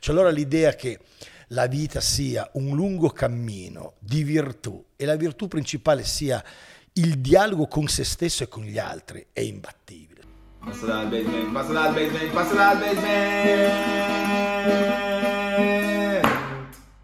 Cioè allora l'idea che la vita sia un lungo cammino di virtù e la virtù principale sia il dialogo con se stesso e con gli altri è imbattibile. Passa dal basement, passa dal basement, passa dal basement.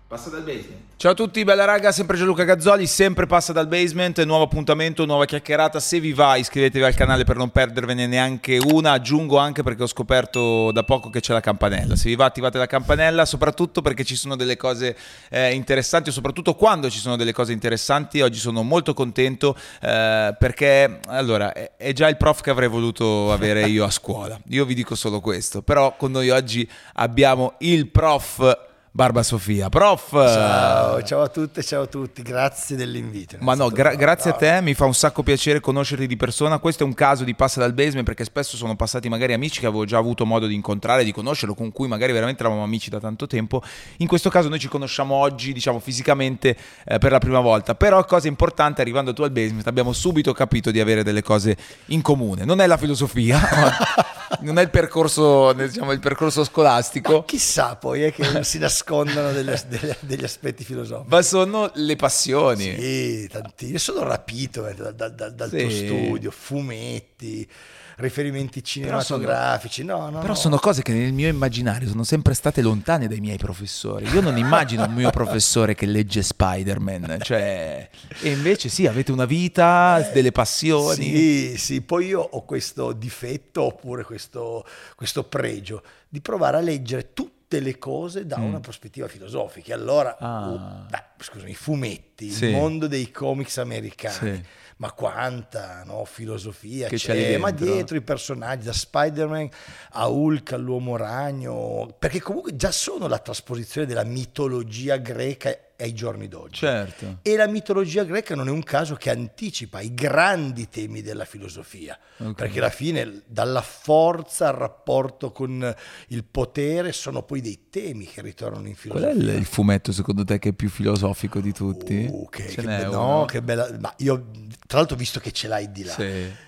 Passa dal basement. Ciao a tutti, bella raga, sempre Gianluca Gazzoli, sempre passa dal basement, nuovo appuntamento, nuova chiacchierata. Se vi va iscrivetevi al canale per non perdervene neanche una. Aggiungo anche perché ho scoperto da poco che c'è la campanella. Se vi va attivate la campanella, soprattutto perché ci sono delle cose eh, interessanti, soprattutto quando ci sono delle cose interessanti. Oggi sono molto contento eh, perché allora è già il prof che avrei voluto avere io a scuola. Io vi dico solo questo, però con noi oggi abbiamo il prof Barba Sofia. Prof! Ciao, ciao a tutte, ciao a tutti, grazie dell'invito. Ma no, gra- grazie a te, mi fa un sacco piacere conoscerti di persona. Questo è un caso di passa dal basement perché spesso sono passati magari amici che avevo già avuto modo di incontrare, di conoscerlo, con cui magari veramente eravamo amici da tanto tempo. In questo caso noi ci conosciamo oggi, diciamo fisicamente eh, per la prima volta. Però cosa importante, arrivando tu al basement, abbiamo subito capito di avere delle cose in comune. Non è la filosofia, non è il percorso, diciamo, il percorso scolastico. Ma chissà poi è che si nascondono degli, degli, degli, aspetti filosofici. Ma sono le passioni. Sì, tantissimo. Io sono rapito eh, da, da, dal sì. tuo studio, fumetti riferimenti cinematografici. Però, sono, no, no, però no. sono cose che nel mio immaginario sono sempre state lontane dai miei professori. Io non immagino un mio professore che legge Spider-Man, cioè... e invece sì, avete una vita, delle passioni. Sì, sì, poi io ho questo difetto oppure questo, questo pregio di provare a leggere tutte le cose da mm. una prospettiva filosofica. Allora, ah. uh, beh, scusami, i fumetti, sì. il mondo dei comics americani. Sì ma quanta no, filosofia che c'è, c'è ma dietro i personaggi, da Spider-Man a Hulk all'uomo ragno, perché comunque già sono la trasposizione della mitologia greca ai giorni d'oggi. Certo. E la mitologia greca non è un caso che anticipa i grandi temi della filosofia, okay. perché alla fine dalla forza al rapporto con il potere sono poi dei temi che ritornano in filosofia. Qual è il fumetto secondo te che è più filosofico di tutti? Uh, che, che, be- no, che bella, ma io tra l'altro visto che ce l'hai di là. Sì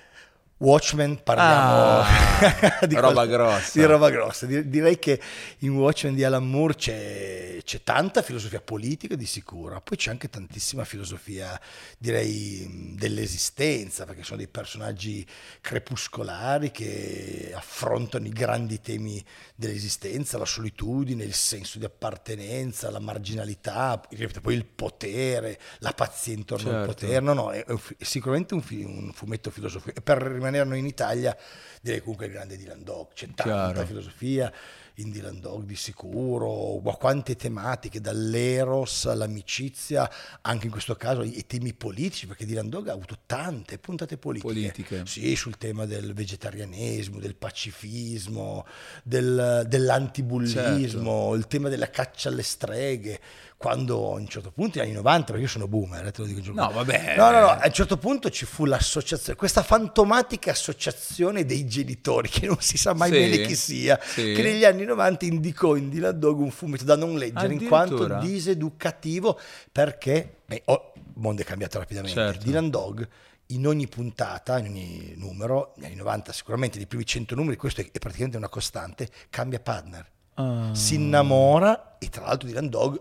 Watchmen parliamo ah, di roba qual- grossa. Di roba grossa. Direi che in Watchmen di Alan Moore c'è, c'è, tanta filosofia politica di sicuro, poi c'è anche tantissima filosofia, direi, dell'esistenza, perché sono dei personaggi crepuscolari che affrontano i grandi temi dell'esistenza, la solitudine, il senso di appartenenza, la marginalità, poi il potere, la pazzia intorno certo. al potere. No, no, è, è sicuramente un, un fumetto filosofico. E per rimanere noi in Italia, direi comunque il grande Dylan Dog, c'è tanta Chiaro. filosofia in Dylan Dog di sicuro, ma quante tematiche, dall'eros all'amicizia, anche in questo caso i temi politici, perché Dylan Dog ha avuto tante puntate politiche. politiche. Sì, sul tema del vegetarianesimo, del pacifismo, del, dell'antibullismo, certo. il tema della caccia alle streghe quando a un certo punto, negli anni 90, perché io sono boomer, eh, te lo dico giù. No, vabbè. No, no, no, a un certo punto ci fu l'associazione, questa fantomatica associazione dei genitori, che non si sa mai sì, bene chi sia, sì. che negli anni 90 indicò in Dylan Dog un fumetto da non leggere in quanto diseducativo, perché, beh, oh, il mondo è cambiato rapidamente. Certo. Dylan Dog in ogni puntata, in ogni numero, negli anni 90 sicuramente, nei primi 100 numeri, questo è praticamente una costante, cambia partner. Uh. Si innamora e tra l'altro Dylan Dog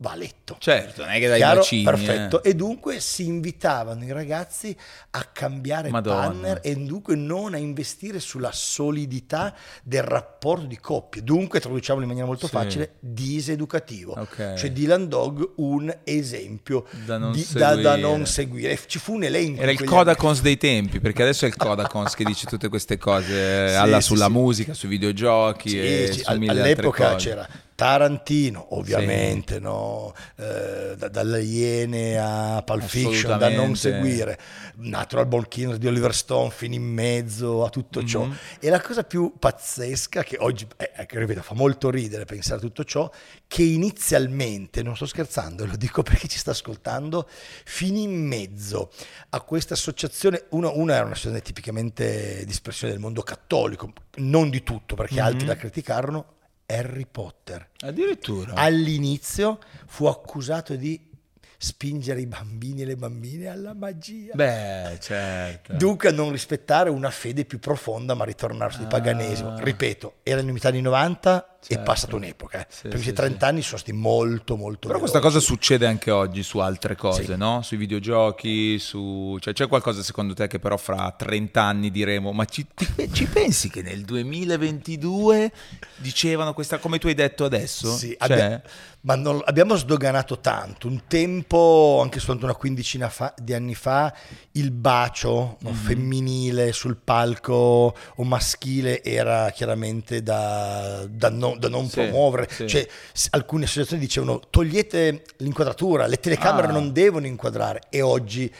va a letto. Certo, non è che dai Chiaro? bacini. Perfetto. Eh. E dunque si invitavano i ragazzi a cambiare Madonna. partner e dunque non a investire sulla solidità del rapporto di coppia. Dunque, traduciamolo in maniera molto sì. facile, diseducativo. Okay. Cioè Dylan Dog un esempio da non, di, seguire. Da, da non seguire. Ci fu un elenco. Era il Kodakons anni. dei tempi, perché adesso è il Kodakons che dice tutte queste cose sì, alla, sulla sì, musica, sui videogiochi sì, e su All'epoca c'era Tarantino, ovviamente, sì. no? eh, da, dalle Iene a Pulp Fiction, da non seguire, Natural Born Killers di Oliver Stone fino in mezzo a tutto ciò. Mm-hmm. E la cosa più pazzesca, che oggi, eh, che ripeto, fa molto ridere pensare a tutto ciò, che inizialmente, non sto scherzando, lo dico perché ci sta ascoltando, finì in mezzo a questa associazione, una, una era un'associazione tipicamente di espressione del mondo cattolico, non di tutto, perché mm-hmm. altri la criticarono, Harry Potter. Addirittura. All'inizio fu accusato di spingere i bambini e le bambine alla magia. Beh, certo. Dunque a non rispettare una fede più profonda, ma ritornare sul ah. paganesimo. Ripeto, erano i anni 90, è certo. passata un'epoca, eh. Sì, perché sì, questi 30 anni sono stati molto molto Però veloci. questa cosa succede anche oggi su altre cose, Sì. no? Sui videogiochi, su... Cioè, c'è qualcosa secondo te che però fra 30 anni diremo, ma ci, ci pensi che nel 2022 dicevano questa, come tu hai detto adesso? Sì, Cioè, abbia- ma non- abbiamo sdoganato tanto. Un tempo, anche soltanto una quindicina fa- di anni fa, il bacio Mhm. no, femminile sul palco o maschile era chiaramente da, da non, da non Sì, promuovere. sì. Cioè, alcune associazioni dicevano togliete l'inquadratura, le telecamere Ah. non devono inquadrare e oggi...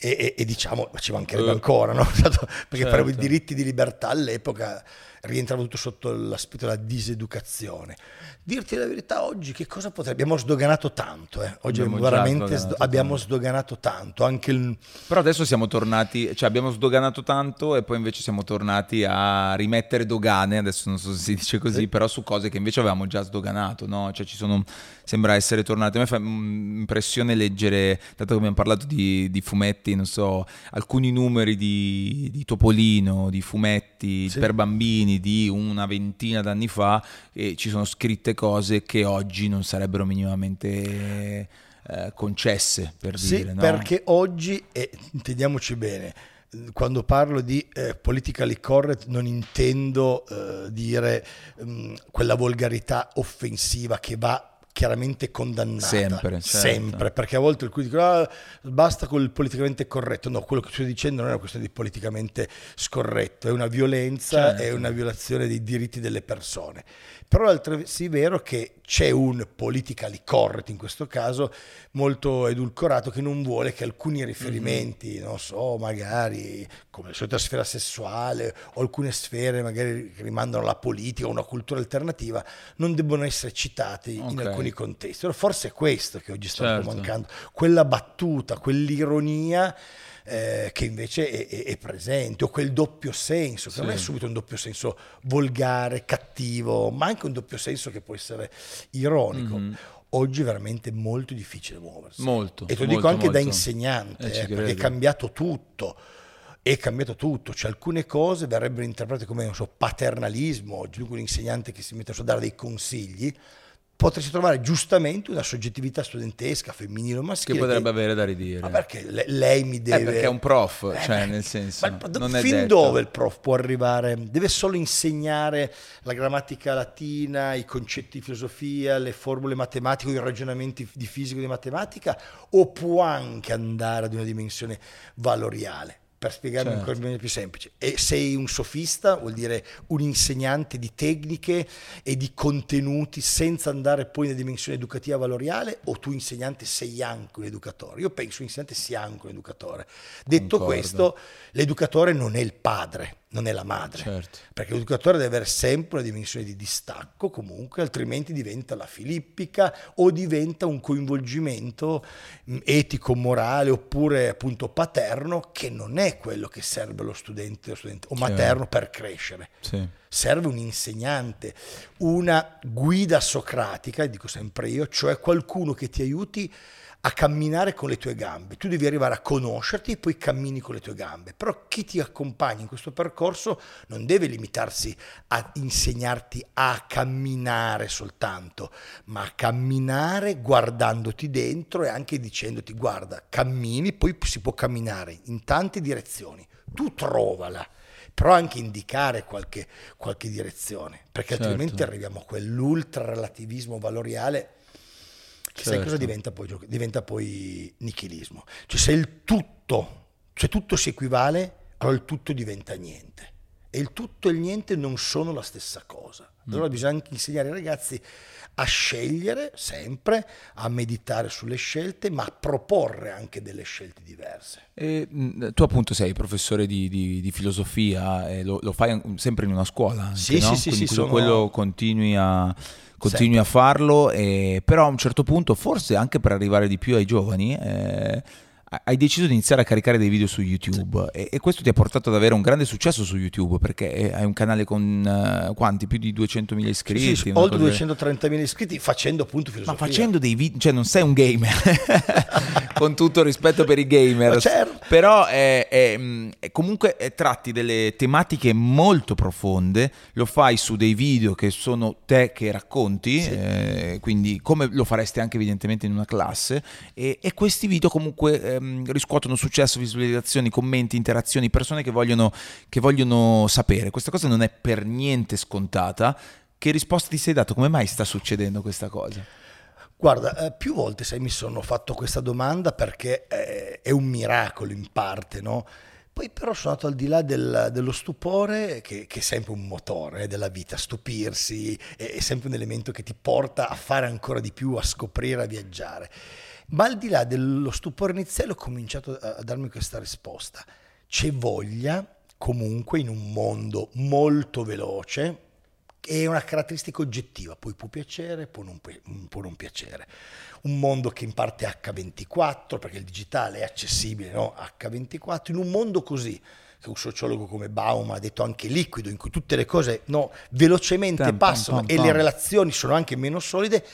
E, e- e diciamo, ma ci mancherebbe Eh. ancora, no? perché Certo. i diritti di libertà all'epoca rientrava tutto sotto l'aspetto della diseducazione. Dirti la verità, oggi che cosa potrebbe? Abbiamo sdoganato tanto, eh. oggi Abbiamo veramente sdoganato sdo- abbiamo tanto. sdoganato tanto, anche il... Però adesso siamo tornati, cioè abbiamo sdoganato tanto e poi invece siamo tornati a rimettere dogane, adesso non so se si dice così, Sì. però su cose che invece avevamo già sdoganato, no? Cioè ci sono, sembra essere tornati, a me fa impressione leggere, dato che abbiamo parlato di, di fumetti, non so, alcuni numeri di, di Topolino, di fumetti Sì. per bambini di una ventina d'anni fa e ci sono scritte cose che oggi non sarebbero minimamente... eh, concesse per Sì, dire no? perché oggi, e intendiamoci bene, quando parlo di eh, politically correct non intendo eh, dire mm, quella volgarità offensiva che va chiaramente condannata Sempre, certo. sempre, perché a volte alcuni dicono "Ah, basta col politicamente corretto no, quello che stai dicendo non è una questione di politicamente scorretto è una violenza Certo. è una violazione dei diritti delle persone però è altresì vero che c'è un politically correct in questo caso molto edulcorato che non vuole che alcuni riferimenti, non so, magari come la solita sfera sessuale o alcune sfere magari che rimandano alla politica o una cultura alternativa, non debbano essere citati in Ok. alcuni contesti. Allora, forse è questo che oggi sta Certo. mancando, quella battuta, quell'ironia eh, che invece è, è- è presente, o quel doppio senso, che non è Sì. subito un doppio senso volgare, cattivo, ma anche un doppio senso che può essere ironico. Mhm. Oggi è veramente molto difficile muoversi. Molto, E te lo dico anche da molto. insegnante, Eh, eh, perché è cambiato tutto. È cambiato tutto, cioè alcune cose verrebbero interpretate come so, paternalismo, oggi un insegnante che si mette a dare dei consigli, potresti trovare giustamente una soggettività studentesca, femminile o che maschile. potrebbe avere da ridire. Ma perché le- lei mi Eh, deve... perché è un prof, Eh, cioè nel senso, ma è fin detto. dove il prof può arrivare? Deve solo insegnare la grammatica latina, i concetti di filosofia, le formule matematiche, i ragionamenti di fisica e di matematica, o può anche andare ad una dimensione valoriale? Per spiegarmi Certo. in maniera più semplice. E sei un sofista, vuol dire un insegnante di tecniche e di contenuti senza andare poi nella dimensione educativa valoriale, o tu insegnante sei anche un educatore? Io penso l'insegnante sia anche un educatore. Detto Concordo. questo, l'educatore non è il padre, non è la madre. Certo. Perché l'educatore deve avere sempre una dimensione di distacco, comunque, altrimenti diventa la filippica o diventa un coinvolgimento etico, morale oppure appunto paterno che non è quello che serve allo studente o, studente, o materno per crescere. Sì. Serve un insegnante, una guida socratica, dico sempre io, cioè qualcuno che ti aiuti a camminare con le tue gambe. Tu devi arrivare a conoscerti e poi cammini con le tue gambe. Però chi ti accompagna in questo percorso non deve limitarsi a insegnarti a camminare soltanto, ma a camminare guardandoti dentro e anche dicendoti guarda, cammini, poi si può camminare in tante direzioni. Tu trovala però anche indicare qualche, qualche direzione, perché Certo. altrimenti arriviamo a quell'ultra relativismo valoriale che sai Certo. cosa diventa poi, diventa poi nichilismo. Cioè se il tutto, se tutto si equivale, allora il tutto diventa niente. E il tutto e il niente non sono la stessa cosa. Allora bisogna anche insegnare ai ragazzi a scegliere sempre, a meditare sulle scelte, ma a proporre anche delle scelte diverse. E, mh, tu appunto sei professore di, di- di filosofia e lo, lo fai sempre in una scuola, anche, Sì, no? sì, sì, Quindi sì, sono- quello continui a, continui a farlo, e- però a un certo punto, forse anche per arrivare di più ai giovani, eh, hai deciso di iniziare a caricare dei video su YouTube e, e questo ti ha portato ad avere un grande successo su YouTube perché hai un canale con uh, quanti? Più di 200.000 iscritti? Sì, sì, oltre 230.000 iscritti facendo appunto filosofia. Ma facendo dei video, cioè non sei un gamer, con tutto rispetto per i gamer, certo. però è, è, è comunque è, tratti delle tematiche molto profonde, lo fai su dei video che sono te che racconti, sì. eh, quindi come lo faresti anche evidentemente in una classe e, e questi video comunque ehm, riscuotono successo, visualizzazioni, commenti, interazioni, persone che vogliono, che vogliono sapere. Questa cosa non è per niente scontata. Che risposta ti sei dato? Come mai sta succedendo questa cosa? Guarda, eh, più volte sai, mi sono fatto questa domanda perché è, è un miracolo in parte, no? Poi però sono andato al di là del, dello stupore, che, che, è sempre un motore eh, della vita, stupirsi è, è, sempre un elemento che ti porta a fare ancora di più, a scoprire, a viaggiare. Ma al di là dello stupore iniziale ho cominciato a, darmi questa risposta. C'è voglia comunque in un mondo molto veloce, è una caratteristica oggettiva, poi può piacere, può non, può non, piacere. Un mondo che in parte è H24, perché il digitale è accessibile, no? H24, in un mondo così, che un sociologo come Baum ha detto anche liquido, in cui tutte le cose no, velocemente tam, passano tam, tam, e le relazioni sono anche meno solide,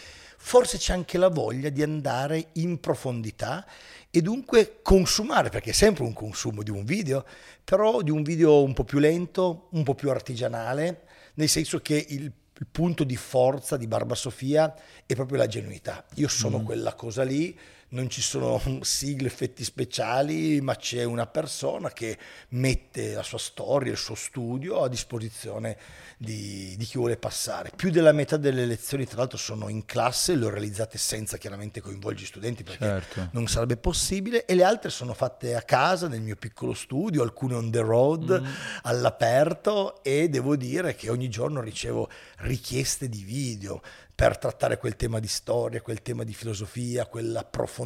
forse c'è anche la voglia di andare in profondità e dunque consumare, perché è sempre un consumo di un video, però di un video un po' più lento, un po' più artigianale, nel senso che il, il punto di forza di Barba Sofia è proprio la genuinità. Io sono mm. quella cosa lì, non ci sono sigle, effetti speciali, ma c'è una persona che mette la sua storia, il suo studio a disposizione di, di, chi vuole passare. Più della metà delle lezioni, tra l'altro, sono in classe, le ho realizzate senza chiaramente coinvolgere gli studenti perché certo. non sarebbe possibile, e le altre sono fatte a casa, nel mio piccolo studio, alcune on the road, mm. all'aperto, e devo dire che ogni giorno ricevo richieste di video per trattare quel tema di storia, quel tema di filosofia, quell'approfondimento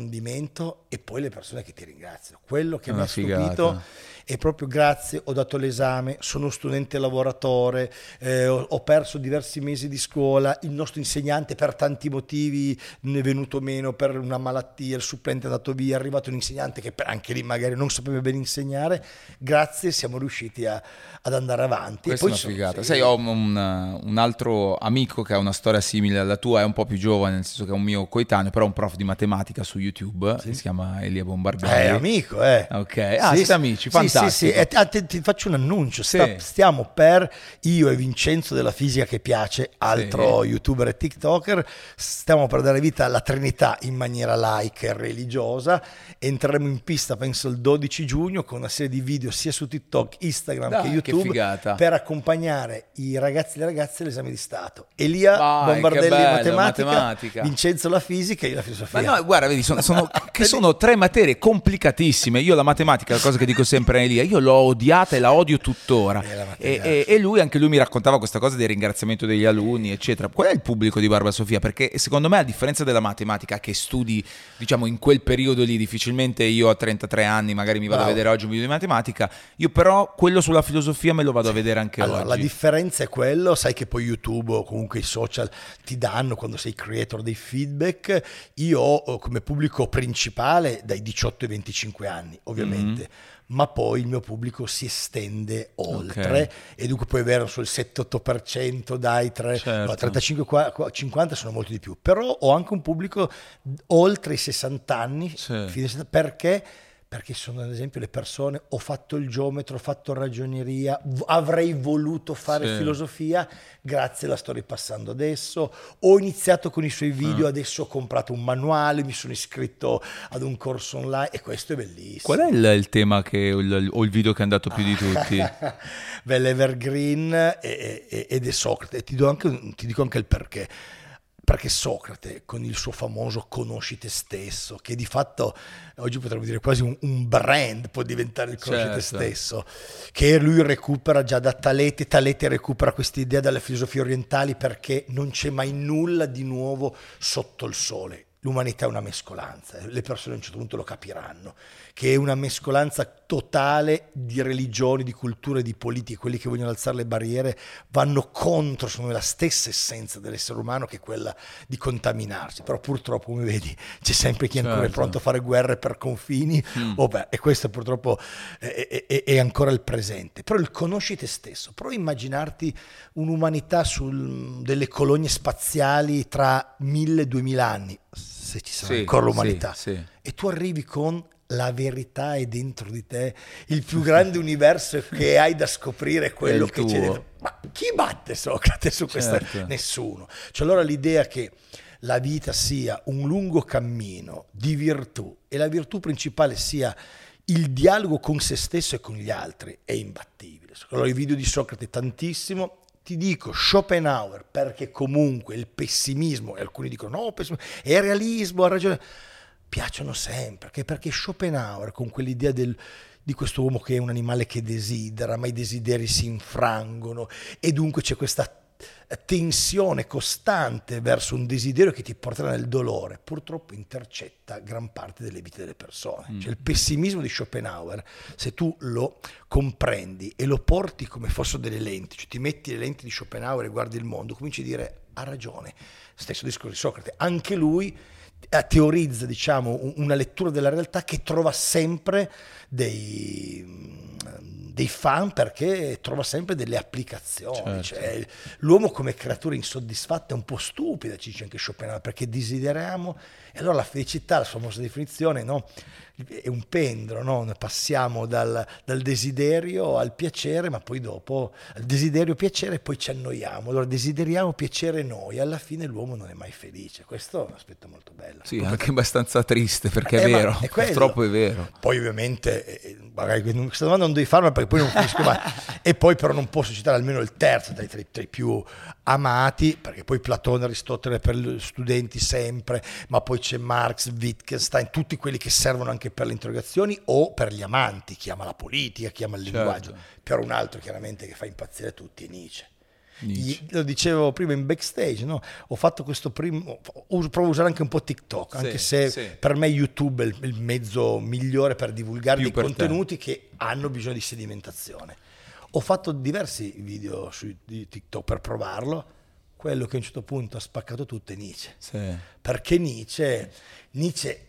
e poi le persone che ti ringraziano. Quello che mi ha stupito è proprio grazie, ho dato l'esame, sono studente lavoratore, eh, ho, ho, perso diversi mesi di scuola, il nostro insegnante per tanti motivi ne è venuto meno per una malattia, il supplente è andato via, è arrivato un insegnante che anche lì magari non sapeva bene insegnare, grazie siamo riusciti a, ad andare avanti. Questa e poi è una figata. Sai, ho un, un altro amico che ha una storia simile simile alla tua, è un po' più giovane, nel senso che è un mio coetaneo, però è un prof di matematica su YouTube, sì. si chiama Elia Bombardelli. È amico, eh. Ok, ah, sì, siete amici, fantastico. Sì, sì, sì. Ah, ti, ti, faccio un annuncio, Sta, stiamo per, io e Vincenzo della Fisica che piace, altro youtuber e tiktoker, stiamo per dare vita alla Trinità in maniera laica e religiosa, entreremo in pista penso il 12 giugno con una serie di video sia su TikTok, Instagram Dai, che YouTube che per accompagnare i ragazzi e le ragazze all'esame di Stato. Elia Vai, Bombardelli bello, matematica, matematica, Vincenzo la fisica e io la filosofia. Ma no, guarda, vedi, sono, sono, che sono tre materie complicatissime. Io la matematica, la cosa che dico sempre a Elia, io l'ho odiata e la odio tuttora. E, e, e, lui, anche lui mi raccontava questa cosa del ringraziamento degli alunni, eccetera. Qual è il pubblico di Barba Sofia? Perché secondo me, a differenza della matematica che studi, diciamo, in quel periodo lì, difficilmente io a 33 anni magari mi vado Bravo. a vedere oggi un video di matematica, io però quello sulla filosofia me lo vado a vedere anche allora, oggi. La differenza è quello, sai che poi YouTube o comunque i social ti danno quando sei creator dei feedback. Io ho come pubblico principale dai 18 ai 25 anni, ovviamente. Mm-hmm ma poi il mio pubblico si estende oltre okay. e dunque puoi avere sul 7-8% dai 3, certo. no, 35-50 sono molto di più, però ho anche un pubblico oltre i 60 anni sì. perché perché sono ad esempio le persone, ho fatto il geometro, ho fatto ragioneria, avrei voluto fare sì. filosofia, grazie la sto ripassando adesso, ho iniziato con i suoi video, ah. adesso ho comprato un manuale, mi sono iscritto ad un corso online e questo è bellissimo. Qual è il, il tema che, o il, il, video che è andato più di tutti? Beh, l'Evergreen ed è Socrate, ti, ti dico anche il perché perché Socrate con il suo famoso conosci te stesso, che di fatto oggi potremmo dire quasi un, un brand può diventare il conosci certo. te stesso, che lui recupera già da Talete, Talete recupera questa idea dalle filosofie orientali perché non c'è mai nulla di nuovo sotto il sole l'umanità è una mescolanza, le persone a un certo punto lo capiranno, che è una mescolanza totale di religioni, di culture, di politiche, quelli che vogliono alzare le barriere vanno contro secondo me, la stessa essenza dell'essere umano che è quella di contaminarsi, però purtroppo come vedi c'è sempre chi è ancora Certo. pronto a fare guerre per confini, oh beh, e questo purtroppo è, è- è- è ancora il presente, però il conosci te stesso, a immaginarti un'umanità sul, delle colonie spaziali tra 1000-2000 anni, se ci sarà Sì, ancora sì, l'umanità, sì. e tu arrivi con la verità è dentro di te, il più grande universo che hai da scoprire è quello il che c'è tuo. dentro. Ma chi batte Socrate su questa? Certo. Nessuno. Cioè allora l'idea che la vita sia un lungo cammino di virtù e la virtù principale sia il dialogo con se stesso e con gli altri è imbattibile. Allora i video di Socrate tantissimo. Ti dico Schopenhauer perché comunque il pessimismo, e alcuni dicono no, pessimismo, è realismo, ha ragione, piacciono sempre, perché, perché Schopenhauer con quell'idea del, di questo uomo che è un animale che desidera, ma i desideri si infrangono e dunque c'è questa tensione costante verso un desiderio che ti porterà nel dolore, purtroppo intercetta gran parte delle vite delle persone. Cioè il pessimismo di Schopenhauer, se tu lo comprendi e lo porti come fossero delle lenti, cioè ti metti le lenti di Schopenhauer e guardi il mondo, cominci a dire ha ragione, stesso discorso di Socrate, anche lui teorizza diciamo un- una lettura della realtà che trova sempre dei, mm, dei fan perché trova sempre delle applicazioni Certo. Cioè, l'uomo come creatura insoddisfatta è un po' stupida ci dice anche Schopenhauer perché desideriamo e allora la felicità la famosa definizione no? È un pendolo no? Passiamo dal, dal desiderio al piacere ma poi dopo al desiderio piacere e poi ci annoiamo allora desideriamo piacere noi alla fine l'uomo non è mai felice questo è un aspetto molto bello Sì, anche abbastanza triste perché è Eh, ma vero, è purtroppo è vero. Poi ovviamente, eh, magari questa domanda non devi farla perché poi non finisco mai. e poi però non posso citare almeno il terzo tra i, tra i- tra i più amati, perché poi Platone, Aristotele per gli studenti sempre, ma poi c'è Marx, Wittgenstein, tutti quelli che servono anche per le interrogazioni o per gli amanti, chi ama la politica, chi ama il Certo. linguaggio. Però un altro chiaramente che fa impazzire tutti è Nietzsche. Nietzsche. Gli- Lo dicevo prima in backstage, no? ho fatto questo primo, provo a usare anche un po' TikTok, Sì, anche se sì. per me YouTube è il, il mezzo migliore per divulgare Più dei per te. contenuti che hanno bisogno di sedimentazione. Ho fatto diversi video su TikTok per provarlo, quello che a un certo punto ha spaccato tutto è Nietzsche, Sì. perché Nietzsche, Nietzsche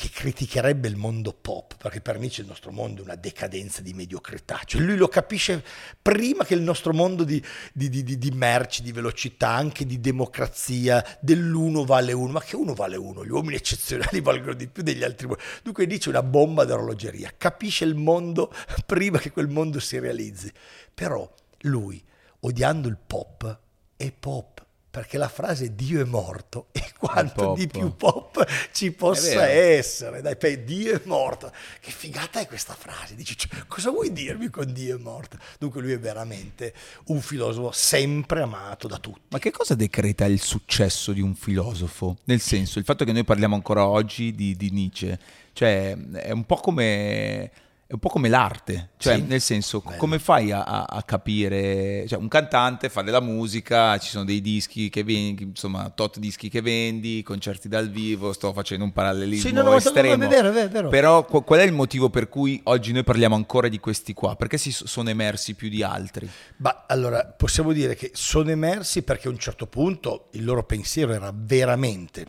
che criticherebbe il mondo pop, perché per Nietzsche il nostro mondo è una decadenza di mediocrità, cioè lui lo capisce prima che il nostro mondo di, di- di- di- merci, di velocità, anche di democrazia, dell'uno vale uno, ma che uno vale uno, gli uomini eccezionali valgono di più degli altri. Dunque Nietzsche è una bomba d'orologeria, capisce il mondo prima che quel mondo si realizzi, però lui, odiando il pop, è pop. Perché la frase Dio è morto e quanto di più pop ci possa essere. Dai, Dio è morto. Che figata è questa frase? Dici, cioè, cosa vuoi dirmi con Dio è morto? Dunque lui è veramente un filosofo sempre amato da tutti. Ma che cosa decreta il successo di un filosofo? Nel senso, il fatto che noi parliamo ancora oggi di, di Nietzsche, cioè è un po' come, è un po' come l'arte, cioè Sì. nel senso, Bello. come fai a, a- capire, cioè un cantante fa della musica, ci sono dei dischi che vendi, insomma, tot dischi che vendi, concerti dal vivo, sto facendo un parallelismo Sì, no, no, estremo. no, è vero, è vero. Però qu- qual è il motivo per cui oggi noi parliamo ancora di questi qua? Perché si sono emersi più di altri? Ma allora possiamo dire che sono emersi perché a un certo punto il loro pensiero era veramente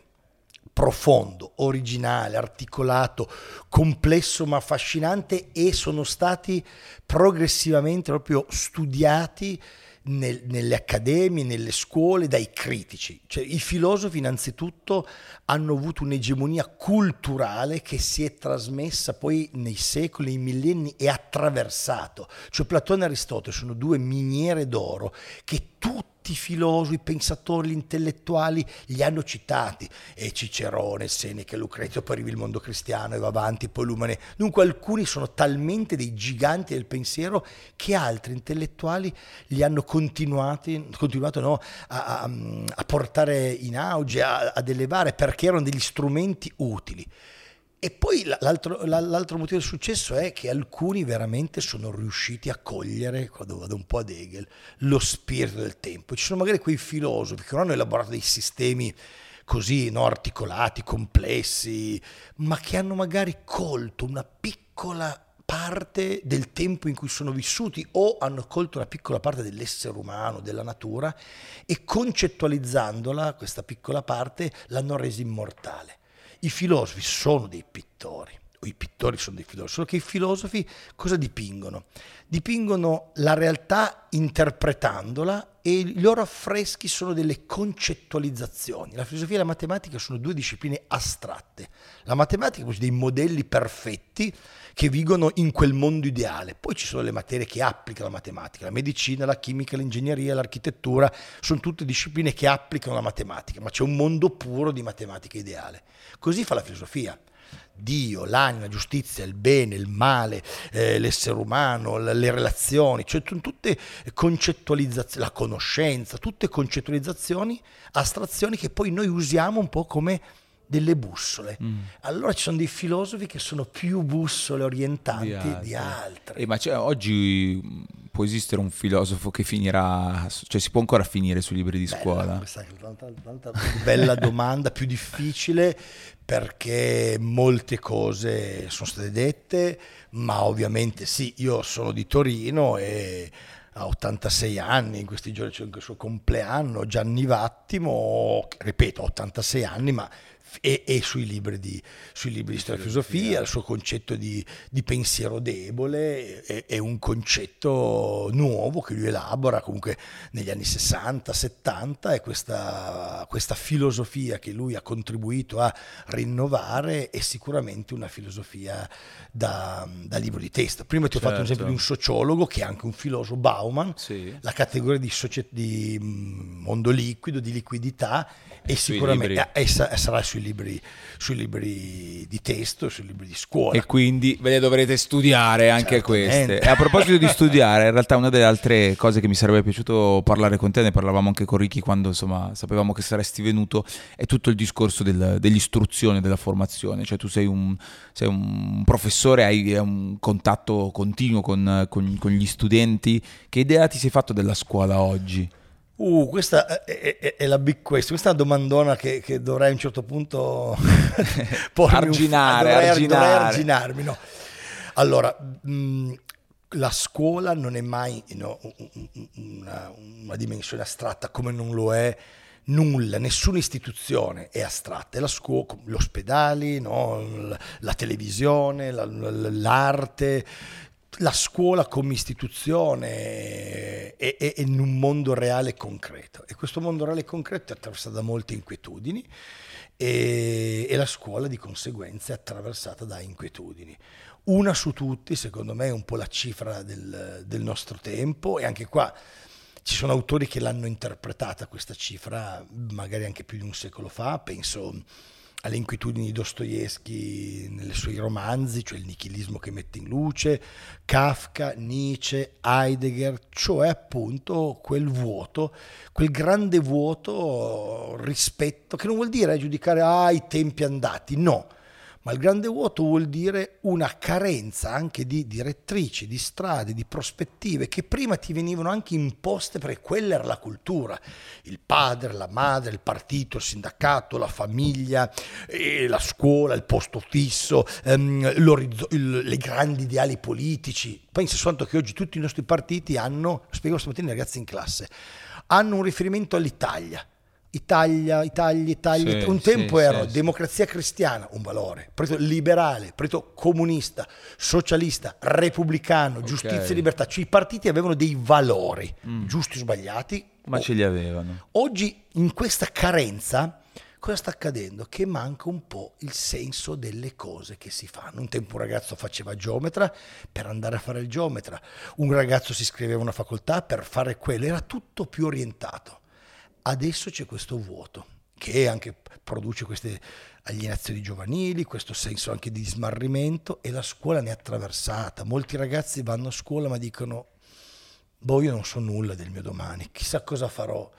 profondo, originale, articolato, complesso ma affascinante e sono stati progressivamente proprio studiati nel- nelle accademie, nelle scuole, dai critici. Cioè, I filosofi innanzitutto hanno avuto un'egemonia culturale che si è trasmessa poi nei secoli, nei millenni e attraversato. Cioè Platone e Aristotele sono due miniere d'oro che tutti i filosofi, i pensatori, gli intellettuali li hanno citati. E Cicerone, Seneca, Lucrezio, poi arriva il mondo cristiano e va avanti, poi l'umane. Dunque alcuni sono talmente dei giganti del pensiero che altri intellettuali li hanno continuati, continuato no, a, a- a portare in auge, a- ad elevare, perché erano degli strumenti utili. E poi la- l'altro, la- l'altro motivo del successo è che alcuni veramente sono riusciti a cogliere, quando vado un po' ad Hegel, lo spirito del tempo. Ci sono magari quei filosofi che non hanno elaborato dei sistemi così no, articolati, complessi, ma che hanno magari colto una piccola parte del tempo in cui sono vissuti o hanno colto una piccola parte dell'essere umano, della natura e concettualizzandola, questa piccola parte, l'hanno resa immortale. I filosofi sono dei pittori, o i pittori sono dei filosofi, solo che i filosofi cosa dipingono? Dipingono la realtà interpretandola e i loro affreschi sono delle concettualizzazioni. La filosofia e la matematica sono due discipline astratte. La matematica è dei modelli perfetti che vivono in quel mondo ideale. Poi ci sono le materie che applicano la matematica, la medicina, la chimica, l'ingegneria, l'architettura, sono tutte discipline che applicano la matematica, ma c'è un mondo puro di matematica ideale. Così fa la filosofia. Dio, l'anima, la giustizia, il bene, il male, eh, l'essere umano, le relazioni, cioè tutte concettualizzazioni, la conoscenza, tutte concettualizzazioni, astrazioni che poi noi usiamo un po' come delle bussole. Mm. Allora ci sono dei filosofi che sono più bussole orientanti di altri. Di altri. Eh, ma cioè, oggi mm, può esistere un filosofo che finirà, cioè si può ancora finire sui libri di bella, scuola? Questa è tanta, tanta bella domanda, più difficile perché molte cose sono state dette, ma ovviamente sì, io sono di Torino e ha 86 anni, in questi giorni c'è anche il suo compleanno, Gianni Vattimo, ripeto, 86 anni, ma e, e sui, libri di, sui libri di storia e filosofia, il suo concetto di, di pensiero debole è, è, un concetto nuovo che lui elabora comunque negli anni 60, 70 e questa, questa filosofia che lui ha contribuito a rinnovare è sicuramente una filosofia da, da libro di testo. Prima ti ho certo. fatto un esempio di un certo. sociologo che è anche un filosofo, Bauman, sì. la categoria di, socie- di mm, mondo liquido, di liquidità e sicuramente eh, sarà sui libri, sui libri di testo, sui libri di scuola. E quindi ve le dovrete studiare anche Certamente. queste. E a proposito di studiare, in realtà una delle altre cose che mi sarebbe piaciuto parlare con te, ne parlavamo anche con Ricky quando insomma sapevamo che saresti venuto, è tutto il discorso del, dell'istruzione, della formazione. Cioè tu sei un, sei un professore, hai un contatto continuo con, con, con gli studenti. Che idea ti sei fatto della scuola oggi? Uh, questa è, è, è, la big question, questa è una domandona che, che dovrei a un certo punto arginare, dovrei, arginare. Dovrei arginarmi. No. Allora, mh, la scuola non è mai no, una, una, dimensione astratta come non lo è nulla, nessuna istituzione è astratta, è la scuola, gli ospedali, no, la televisione, la, l'arte, la scuola come istituzione è, è, in un mondo reale e concreto e questo mondo reale e concreto è attraversato da molte inquietudini e, e la scuola di conseguenza è attraversata da inquietudini. Una su tutti, secondo me, è un po' la cifra del, del nostro tempo e anche qua ci sono autori che l'hanno interpretata questa cifra magari anche più di un secolo fa, penso alle inquietudini di Dostoevsky nei suoi romanzi, cioè il nichilismo che mette in luce, Kafka, Nietzsche, Heidegger, cioè appunto quel vuoto, quel grande vuoto rispetto, che non vuol dire giudicare ah, tempi andati, no, ma il grande vuoto vuol dire una carenza anche di direttrici, di strade, di prospettive che prima ti venivano anche imposte perché quella era la cultura, il padre, la madre, il partito, il sindacato, la famiglia, la scuola, il posto fisso, ehm, le grandi ideali politici. Pensa soltanto che oggi tutti i nostri partiti hanno, spiego stamattina ai ragazzi in classe, hanno un riferimento all'Italia Italia, Italia, Italia. Sì, un tempo sì, era sì, democrazia cristiana, un valore, partito liberale, partito comunista, socialista, repubblicano, okay. giustizia e libertà. Cioè i partiti avevano dei valori, mm. giusti o sbagliati. Ma oh. ce li avevano. Oggi in questa carenza cosa sta accadendo? Che manca un po' il senso delle cose che si fanno. Un tempo un ragazzo faceva geometra per andare a fare il geometra, un ragazzo si iscriveva a una facoltà per fare quello, era tutto più orientato. Adesso c'è questo vuoto che anche produce queste alienazioni giovanili, questo senso anche di smarrimento e la scuola ne è attraversata. Molti ragazzi vanno a scuola ma dicono, boh io non so nulla del mio domani, chissà cosa farò.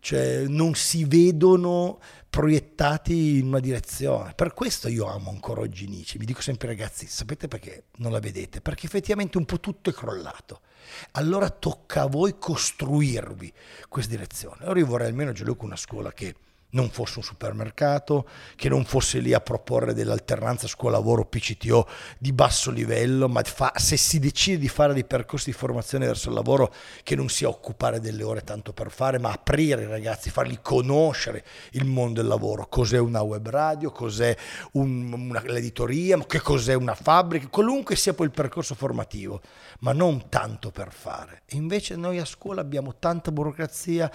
Cioè non si vedono proiettati in una direzione. Per questo io amo ancora oggi Nietzsche. Mi dico sempre ragazzi, sapete perché non la vedete? Perché effettivamente un po' tutto è crollato. Allora tocca a voi costruirvi questa direzione. Allora io vorrei almeno Gianluca una scuola che non fosse un supermercato, che non fosse lì a proporre dell'alternanza scuola-lavoro PCTO di basso livello, ma fa, se si decide di fare dei percorsi di formazione verso il lavoro, che non sia occupare delle ore tanto per fare, ma aprire i ragazzi, farli conoscere il mondo del lavoro, cos'è una web radio, cos'è un, una, l'editoria, che cos'è una fabbrica, qualunque sia poi il percorso formativo, ma non tanto per fare. Invece noi a scuola abbiamo tanta burocrazia,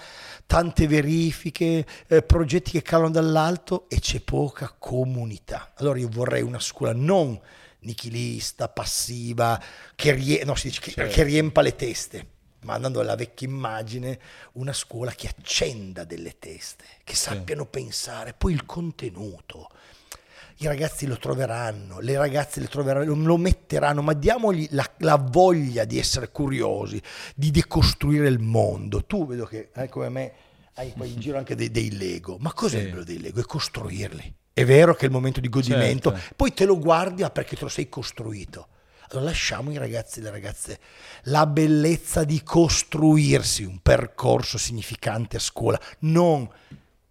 tante verifiche, eh, progetti che calano dall'alto e c'è poca comunità. Allora io vorrei una scuola non nichilista, passiva, che, rie- no, dice, certo. che riempa le teste, ma andando alla vecchia immagine, una scuola che accenda delle teste, che sappiano sì. pensare, poi il contenuto. I ragazzi lo troveranno, le ragazze lo troveranno, lo metteranno, ma diamogli la, la voglia di essere curiosi, di decostruire il mondo. Tu vedo che, eh, come me, hai poi in giro anche dei, dei Lego. Ma cos'è sì. il bello dei Lego? È costruirli. È vero che è il momento di godimento, certo. poi te lo guardi ma perché te lo sei costruito. Allora lasciamo ai ragazzi e alle ragazze la bellezza di costruirsi un percorso significante a scuola, non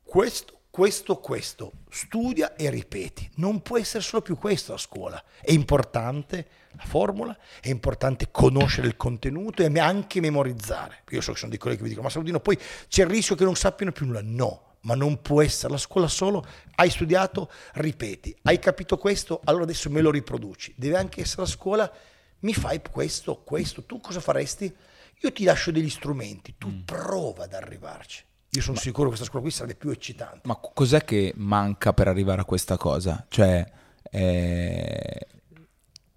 questo questo, questo, studia e ripeti. Non può essere solo più questo a scuola. È importante la formula, è importante conoscere il contenuto e anche memorizzare. Io so che sono dei colleghi che mi dicono, ma Saludino, poi c'è il rischio che non sappiano più nulla. No, ma non può essere la scuola solo. Hai studiato, ripeti. Hai capito questo, allora adesso me lo riproduci. Deve anche essere la scuola, mi fai questo, questo. Tu cosa faresti? Io ti lascio degli strumenti, tu mm. prova ad arrivarci. Io sono ma, sicuro che questa scuola qui sarebbe più eccitante. Ma cos'è che manca per arrivare a questa cosa? Cioè, eh,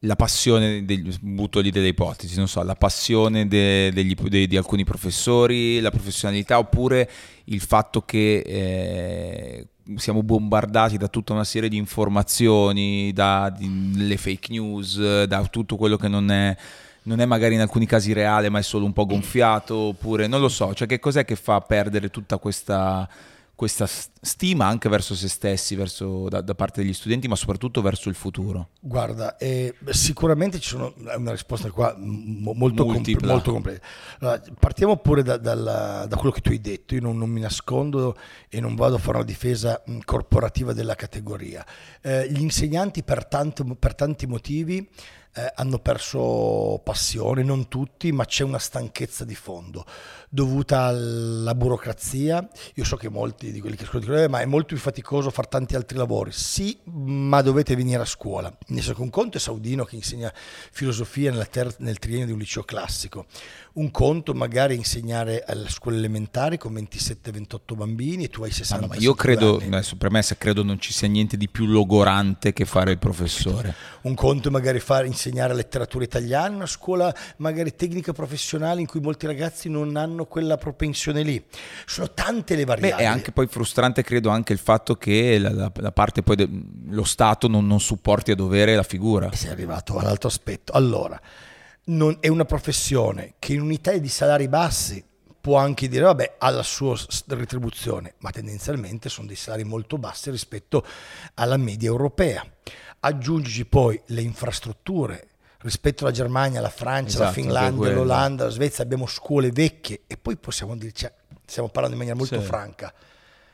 la passione, degli, butto lì delle ipotesi, non so, la passione de, degli, de, di alcuni professori, la professionalità, oppure il fatto che eh, siamo bombardati da tutta una serie di informazioni, dalle fake news, da tutto quello che non è non è magari in alcuni casi reale ma è solo un po' gonfiato oppure non lo so, cioè che cos'è che fa perdere tutta questa, questa stima anche verso se stessi, verso, da, da, parte degli studenti, ma soprattutto verso il futuro? Guarda, eh, sicuramente ci sono una risposta qua molto, compl- molto completa. Allora, partiamo pure da, da, da, quello che tu hai detto, io non, non, mi nascondo e non vado a fare una difesa corporativa della categoria. Eh, gli insegnanti per, tanto, per tanti motivi eh, hanno perso passione, non tutti, ma c'è una stanchezza di fondo dovuta alla burocrazia. Io so che molti di quelli che ascoltano dicono, eh, ma è molto più faticoso fare tanti altri lavori. Sì, ma dovete venire a scuola. Ne so che un conto è Saudino che insegna filosofia ter- nel triennio di un liceo classico. Un conto magari insegnare alle scuole elementari con 27-28 bambini e tu hai 60 ah, ma io credo, anni. adesso premessa, credo non ci sia niente di più logorante che fare il professore. Un conto è magari fare, insegnare letteratura italiana, una scuola magari tecnica professionale in cui molti ragazzi non hanno quella propensione lì. Sono tante le variabili. Beh, è anche poi frustrante, credo, anche il fatto che la, la, la parte poi dello Stato non, non, supporti a dovere la figura. E sei arrivato all'altro aspetto. Allora, non, è una professione che in un'Italia di salari bassi può anche dire vabbè ha la sua retribuzione, ma tendenzialmente sono dei salari molto bassi rispetto alla media europea. Aggiungici poi le infrastrutture, rispetto alla Germania, alla Francia, esatto, alla Finlandia, all'Olanda, alla Svezia abbiamo scuole vecchie e poi possiamo dirci, cioè, stiamo parlando in maniera molto sì. franca,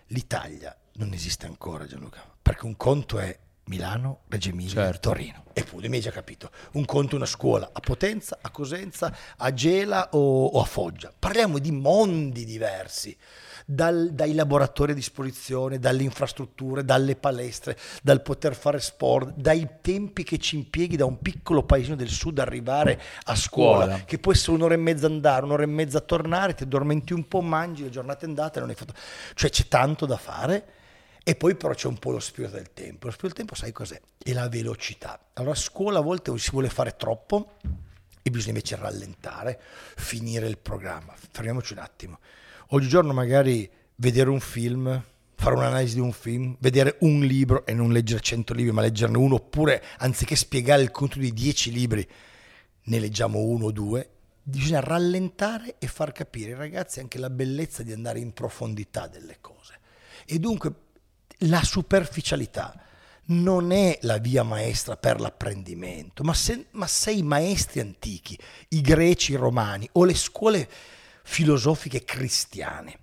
l'Italia non esiste ancora Gianluca, perché un conto è Milano, Reggio Emilia, certo. Torino. Eppure mi hai già capito. Un conto è una scuola a Potenza, a Cosenza, a Gela o, o a Foggia. Parliamo di mondi diversi dal, dai laboratori a disposizione, dalle infrastrutture, dalle palestre, dal poter fare sport, dai tempi che ci impieghi da un piccolo paesino del sud arrivare a scuola, scuola. che può essere un'ora e mezza andare, un'ora e mezza tornare, ti addormenti un po', mangi, la giornata è andata e non hai fatto... Cioè c'è tanto da fare. E poi però c'è un po' lo spirito del tempo. Lo spirito del tempo sai cos'è? È la velocità. Allora a scuola a volte si vuole fare troppo e bisogna invece rallentare, finire il programma. Fermiamoci un attimo oggigiorno magari vedere un film, fare un'analisi di un film, vedere un libro e non leggere 100 libri, ma leggerne uno, oppure anziché spiegare il contenuto di 10 libri, ne leggiamo uno o due, bisogna rallentare e far capire ai ragazzi anche la bellezza di andare in profondità delle cose. E dunque la superficialità non è la via maestra per l'apprendimento, ma se, ma se i maestri antichi, i greci, i romani o le scuole filosofiche cristiane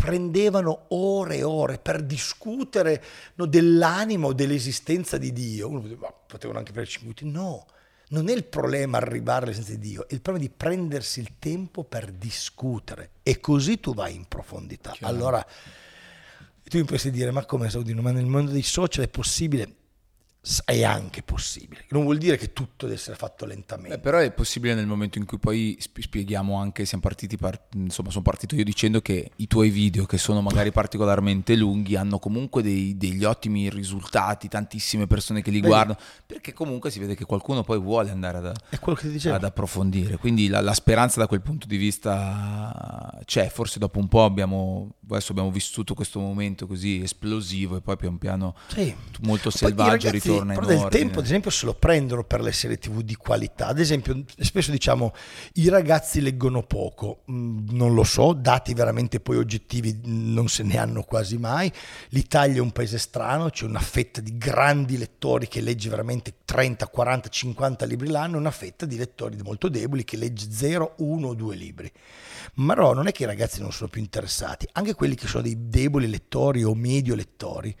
prendevano ore e ore per discutere no, dell'animo, dell'esistenza di Dio. Uno poteva, potevano anche per 5 minuti. No, non è il problema arrivare all'esistenza di Dio, è il problema di prendersi il tempo per discutere e così tu vai in profondità. Chiaro. Allora, tu mi potresti dire, ma come Saudino, ma nel mondo dei social è possibile? È anche possibile. Non vuol dire che tutto deve essere fatto lentamente. Beh, però è possibile nel momento in cui poi sp- spieghiamo anche, siamo partiti, par- insomma sono partito io dicendo che i tuoi video che sono magari particolarmente lunghi hanno comunque dei- degli ottimi risultati, tantissime persone che li Vedi? guardano, perché comunque si vede che qualcuno poi vuole andare ad, ad approfondire, quindi la, la speranza da quel punto di vista c'è, forse dopo un po' abbiamo, adesso abbiamo vissuto questo momento così esplosivo e poi pian piano Sì. molto selvaggio ragazzi, in però del ordine. tempo, ad esempio, se lo prendono per le serie TV di qualità. Ad esempio, spesso diciamo i ragazzi leggono poco. Mm, Non lo so, dati veramente poi oggettivi mm, non se ne hanno quasi mai. L'Italia è un paese strano, c'è una fetta di grandi lettori che legge veramente 30, 40, 50 libri l'anno, una fetta di lettori molto deboli che legge 0, 1 o 2 libri. Ma no, non è che i ragazzi non sono più interessati, anche quelli che sono dei deboli lettori o medio lettori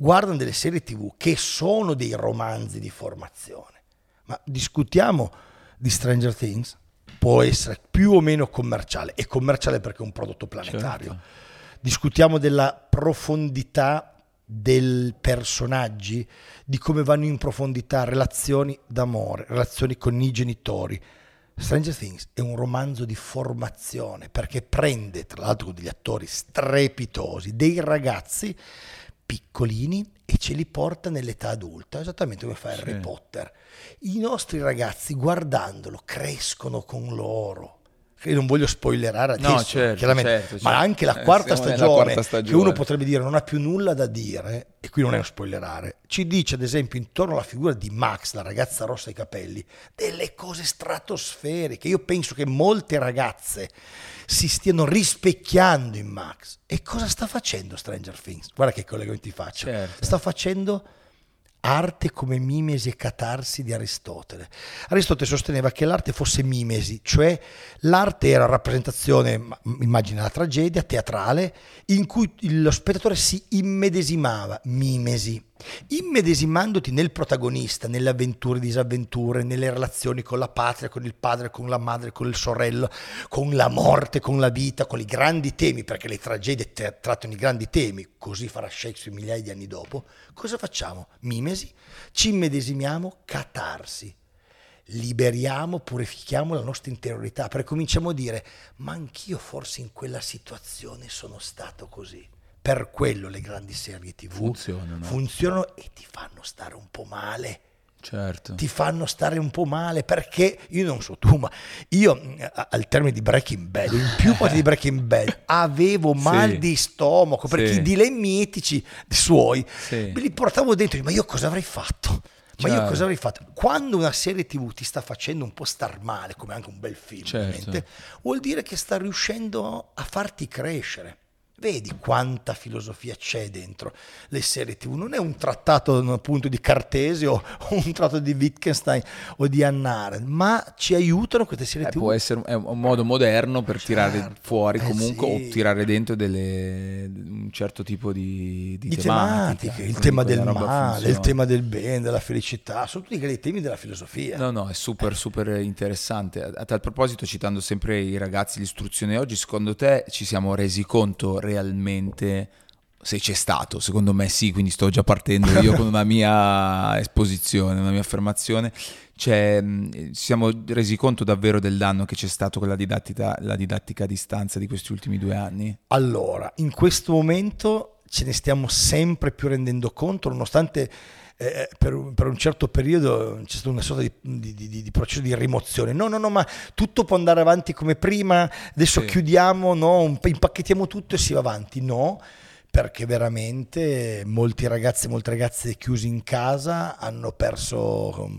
guardano delle serie tv che sono dei romanzi di formazione. Ma discutiamo di Stranger Things? Può essere più o meno commerciale. È commerciale perché è un prodotto planetario. Certo. Discutiamo della profondità dei personaggi, di come vanno in profondità relazioni d'amore, relazioni con i genitori. Stranger Things è un romanzo di formazione perché prende, tra l'altro con degli attori strepitosi, dei ragazzi piccolini e ce li porta nell'età adulta, esattamente come fa Harry Sì. Potter. I nostri ragazzi guardandolo crescono con loro. Io non voglio spoilerare adesso, No, certo, chiaramente, certo, ma certo. anche la Eh, quarta, stagione, quarta che stagione. uno potrebbe dire non ha più nulla da dire, e qui non è uno spoilerare, ci dice ad esempio intorno alla figura di Max, la ragazza rossa ai capelli, delle cose stratosferiche. Io penso che molte ragazze si stiano rispecchiando in Max. E cosa sta facendo Stranger Things? Guarda che collegamenti faccio. Certo. Sta facendo arte come mimesi e catarsi di Aristotele. Aristotele sosteneva che l'arte fosse mimesi, cioè l'arte era rappresentazione, ma- immagina la tragedia teatrale, in cui lo spettatore si immedesimava, mimesi. Immedesimandoti nel protagonista, nelle avventure e disavventure, nelle relazioni con la patria, con il padre, con la madre, con il sorello, con la morte, con la vita, con i grandi temi, perché le tragedie trattano i grandi temi, così farà Shakespeare migliaia di anni dopo, cosa facciamo? Mimesi, ci immedesimiamo, catarsi. Liberiamo, purifichiamo la nostra interiorità, perché cominciamo a dire, ma anch'io forse in quella situazione sono stato così. Per quello le grandi serie tv Funzionano. funzionano e ti fanno stare un po' male Certo. ti fanno stare un po' male perché io non so tu, ma io eh, al termine di Breaking Bad, in più puntate di Breaking Bad, avevo mal Sì. di stomaco perché Sì. i dilemmi etici suoi Sì. me li portavo dentro, ma io cosa avrei fatto? Ma io Chiaro. cosa avrei fatto? Quando una serie TV ti sta facendo un po' star male, come anche un bel film, Certo. vuol dire che sta riuscendo a farti crescere. Vedi quanta filosofia c'è dentro le serie TV. Non è un trattato appunto di Cartesio o un trattato di Wittgenstein o di Arendt, ma ci aiutano queste serie Eh, TV. può essere è un modo moderno per tirare Certo, fuori eh comunque sì. o tirare dentro delle, un certo tipo di, di di tematiche, il tema del male, il funziona. tema del bene, della felicità, sono tutti dei temi della filosofia. No, no, è super, super interessante. A, a tal proposito, citando sempre i ragazzi l'istruzione oggi, secondo te ci siamo resi conto realmente se c'è stato? Secondo me sì, quindi sto già partendo io con una mia esposizione, una mia affermazione. Cioè, ci siamo resi conto davvero del danno che c'è stato con la didattica, la didattica a distanza di questi ultimi due anni? Allora, in questo momento ce ne stiamo sempre più rendendo conto, nonostante eh, per, un- per un certo periodo c'è stata una sorta di, di- di- di processo di rimozione. No, no, no, ma tutto può andare avanti come prima, adesso Sì. chiudiamo, no, impacchettiamo tutto e si va avanti. No, perché veramente molti ragazzi e molte ragazze chiusi in casa hanno perso